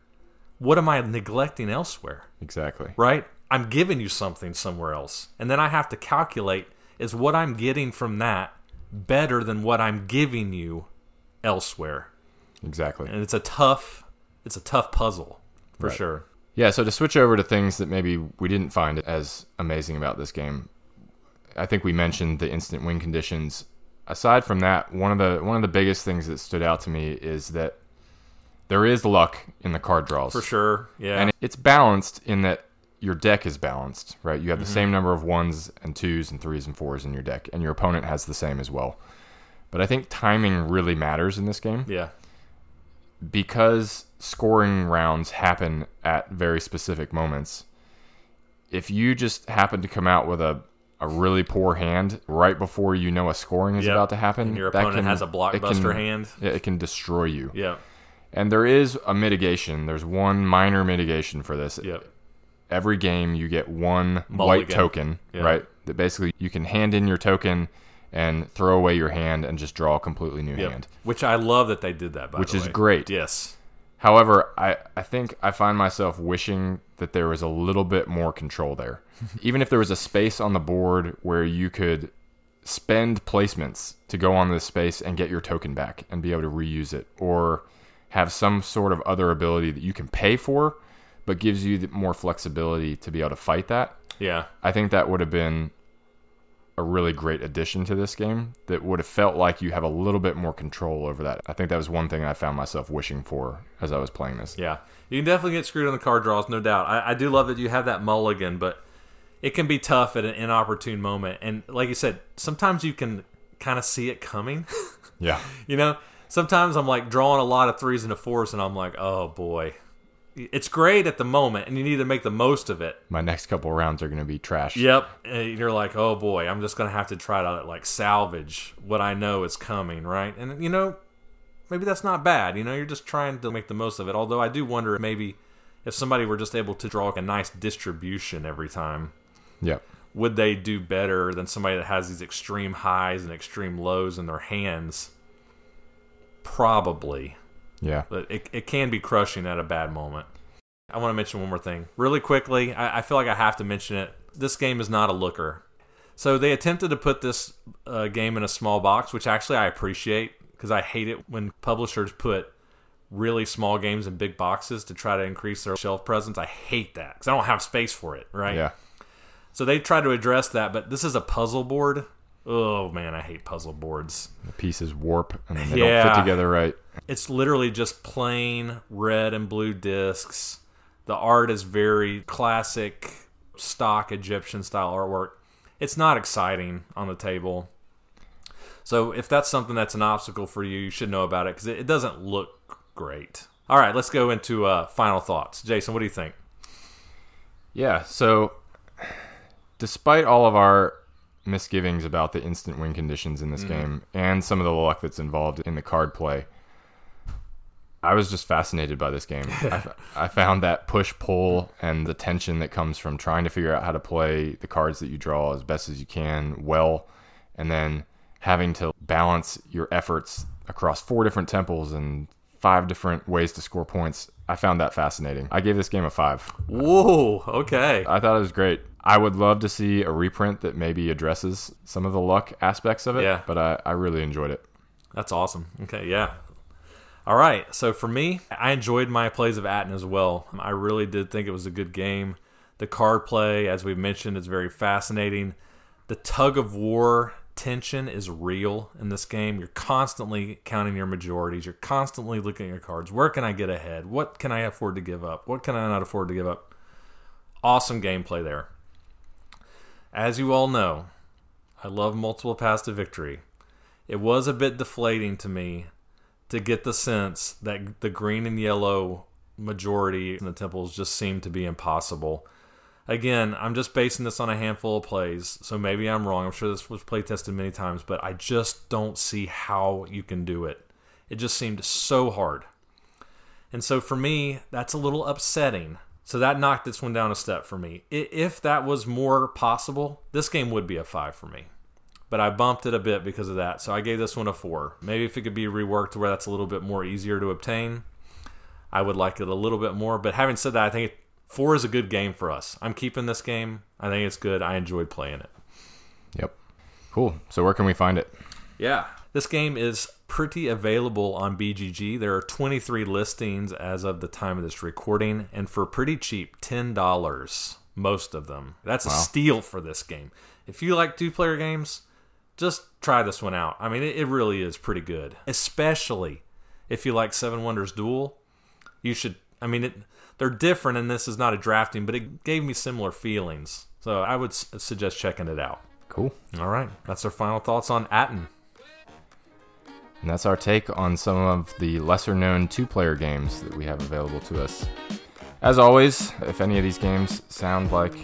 Speaker 1: what am I neglecting elsewhere?
Speaker 2: Exactly.
Speaker 1: Right? I'm giving you something somewhere else. And then I have to calculate is what I'm getting from that better than what I'm giving you elsewhere?
Speaker 2: Exactly.
Speaker 1: And it's a tough it's a tough puzzle for
Speaker 2: Right.
Speaker 1: sure.
Speaker 2: Yeah, so to switch over to things that maybe we didn't find as amazing about this game, I think we mentioned the instant win conditions. Aside from that, one of the one of the biggest things that stood out to me is that there is luck in the card draws.
Speaker 1: For sure. Yeah.
Speaker 2: And it's balanced in that your deck is balanced, right? You have the
Speaker 1: Mm-hmm.
Speaker 2: same number of ones and twos and threes and fours in your deck, and your opponent has the same as well. But I think timing really matters in this game
Speaker 1: yeah.
Speaker 2: because scoring rounds happen at very specific moments. If you just happen to come out with a, a really poor hand right before you know a scoring is
Speaker 1: Yep.
Speaker 2: about to happen,
Speaker 1: And your opponent
Speaker 2: can-
Speaker 1: has a blockbuster
Speaker 2: can-
Speaker 1: hand.
Speaker 2: yeah, it can destroy you.
Speaker 1: Yeah.
Speaker 2: And there is a mitigation. There's one minor mitigation for this.
Speaker 1: Yep.
Speaker 2: Every game you get one white token,
Speaker 1: Yeah.
Speaker 2: right? That basically you can hand in your token and throw away your hand and just draw a completely new
Speaker 1: Yep.
Speaker 2: hand.
Speaker 1: Which I love that they did that by the way.
Speaker 2: Which is
Speaker 1: way.
Speaker 2: great.
Speaker 1: Yes.
Speaker 2: However, I, I think I find myself wishing that there was a little bit more control there. Even if there was a space on the board where you could spend placements to go on this space and get your token back and be able to reuse it, or have some sort of other ability that you can pay for, but gives you the more flexibility to be able to fight that.
Speaker 1: Yeah.
Speaker 2: I think that would have been a really great addition to this game that would have felt like you have a little bit more control over that. I think that was one thing I found myself wishing for as I was playing this.
Speaker 1: Yeah, you can definitely get screwed on the card draws, no doubt. I, I do love that you have that mulligan, but it can be tough at an inopportune moment. And like you said, sometimes you can kind of see it coming.
Speaker 2: Yeah.
Speaker 1: you know, sometimes I'm like drawing a lot of threes and a fours, and I'm like, oh boy, it's great at the moment, and you need to make the most of it.
Speaker 2: My next couple rounds are going to be trash.
Speaker 1: Yep, and you're like, oh boy, I'm just gonna have to try to like salvage what I know is coming, right? And you know, maybe that's not bad. You know, you're just trying to make the most of it. Although I do wonder if maybe if somebody were just able to draw a nice distribution every time,
Speaker 2: Yep.
Speaker 1: would they do better than somebody that has these extreme highs and extreme lows in their hands? Probably,
Speaker 2: Yeah.
Speaker 1: but it, it can be crushing at a bad moment. I want to mention one more thing really quickly. I, I feel like I have to mention it. This game is not a looker. So they attempted to put this uh, game in a small box, which actually I appreciate because I hate it when publishers put really small games in big boxes to try to increase their shelf presence. I hate that because I don't have space for it, right?
Speaker 2: Yeah.
Speaker 1: So they tried to address that, but this is a puzzle board. Oh man, I hate puzzle boards.
Speaker 2: The pieces warp and they
Speaker 1: Yeah.
Speaker 2: don't fit together right.
Speaker 1: It's literally just plain red and blue discs. The art is very classic, stock Egyptian style artwork. It's not exciting on the table. So if that's something that's an obstacle for you, you should know about it because it, it doesn't look great. All right, let's go into uh, final thoughts. Jason, what do you think?
Speaker 2: Yeah. So, despite all of our misgivings about the instant win conditions in this game and some of the luck that's involved in the card play, I was just fascinated by this game. I found that push pull and the tension that comes from trying to figure out how to play the cards that you draw as best as you can well, and then having to balance your efforts across four different temples and five different ways to score points. I found that fascinating. I gave this game a five.
Speaker 1: Whoa, okay.
Speaker 2: I thought it was great. I would love to see a reprint that maybe addresses some of the luck aspects of it.
Speaker 1: Yeah.
Speaker 2: But I, I really enjoyed it.
Speaker 1: That's awesome. Okay, yeah. All right. So for me, I enjoyed my plays of Aton as well. I really did think it was a good game. The card play, as we've mentioned, is very fascinating. The tug of war tension is real in this game. You're constantly counting your majorities. You're constantly looking at your cards. Where can I get ahead? What can I afford to give up? What can I not afford to give up? Awesome gameplay there. As you all know, I love multiple paths to victory. It was a bit deflating to me to get the sense that the green and yellow majority in the temples just seemed to be impossible. Again, I'm just basing this on a handful of plays, so maybe I'm wrong. I'm sure this was play tested many times, but I just don't see how you can do it. It just seemed so hard. And so for me, that's a little upsetting. So that knocked this one down a step for me. If that was more possible, this game would be a five for me. But I bumped it a bit because of that. So I gave this one a four. Maybe if it could be reworked where that's a little bit more easier to obtain, I would like it a little bit more. But having said that, I think four is a good game for us. I'm keeping this game. I think it's good. I enjoyed playing it.
Speaker 2: Yep. Cool. So where can we find it?
Speaker 1: Yeah. This game is pretty available on BGG. There are 23 listings as of the time of this recording, and for pretty cheap, $10, most of them. That's a steal for this game. If you like two player games, just try this one out. I mean, it, it really is pretty good, especially if you like Seven Wonders Duel. You should, I mean, it, they're different, and this is not a drafting, but it gave me similar feelings. So I would s- suggest checking it out.
Speaker 2: Cool.
Speaker 1: All right, that's our final thoughts on Aton.
Speaker 2: And that's our take on some of the lesser known two player games that we have available to us. As always, if any of these games sound like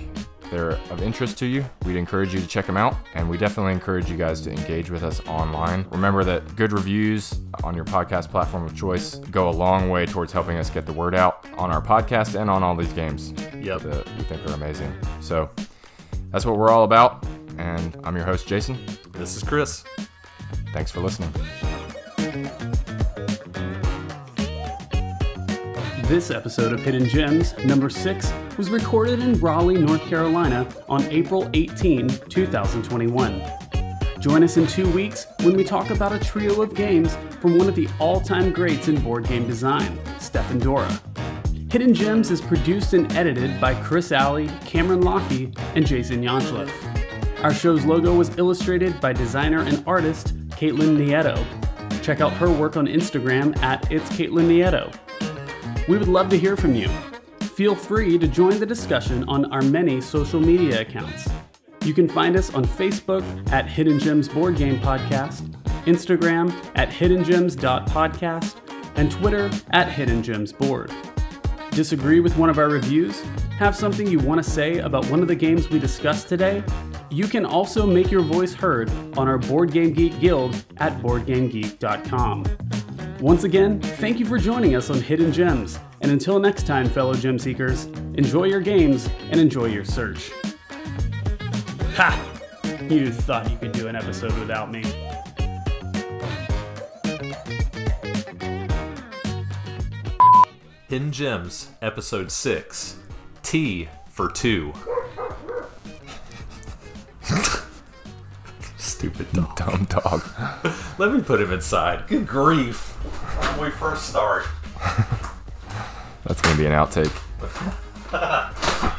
Speaker 2: they're of interest to you, we'd encourage you to check them out, and we definitely encourage you guys to engage with us online. Remember that good reviews on your podcast platform of choice go a long way towards helping us get the word out on our podcast and on all these games
Speaker 1: Yep.
Speaker 2: that we think are amazing. So that's what we're all about, and I'm your host, Jason.
Speaker 1: This is Chris.
Speaker 2: Thanks for listening.
Speaker 4: This episode of Hidden Gems, number six, was recorded in Raleigh, North Carolina on April 18, 2021. Join us in two weeks when we talk about a trio of games from one of the all time greats in board game design, Stefan Dorra. Hidden Gems is produced and edited by Chris Alley, Cameron Lockey, and Jason Yanchuleff. Our show's logo was illustrated by designer and artist Katelyn Nieto. Check out her work on Instagram at It's Katelyn Nieto. We would love to hear from you. Feel free to join the discussion on our many social media accounts. You can find us on Facebook at Hidden Gems Board Game Podcast, Instagram at hiddengems.podcast, and Twitter at Hidden Gems Board. Disagree with one of our reviews? Have something you want to say about one of the games we discussed today? You can also make your voice heard on our Board Game Geek Guild at BoardGameGeek.com. Once again, thank you for joining us on Hidden Gems, and until next time, fellow gem seekers, enjoy your games and enjoy your search. Ha! You thought you could do an episode without me.
Speaker 1: Hidden Gems, Episode 6 Tea for 2. Stupid dog.
Speaker 2: Dumb dog.
Speaker 1: Let me put him inside. Good grief. When we first start.
Speaker 2: That's going to be an outtake.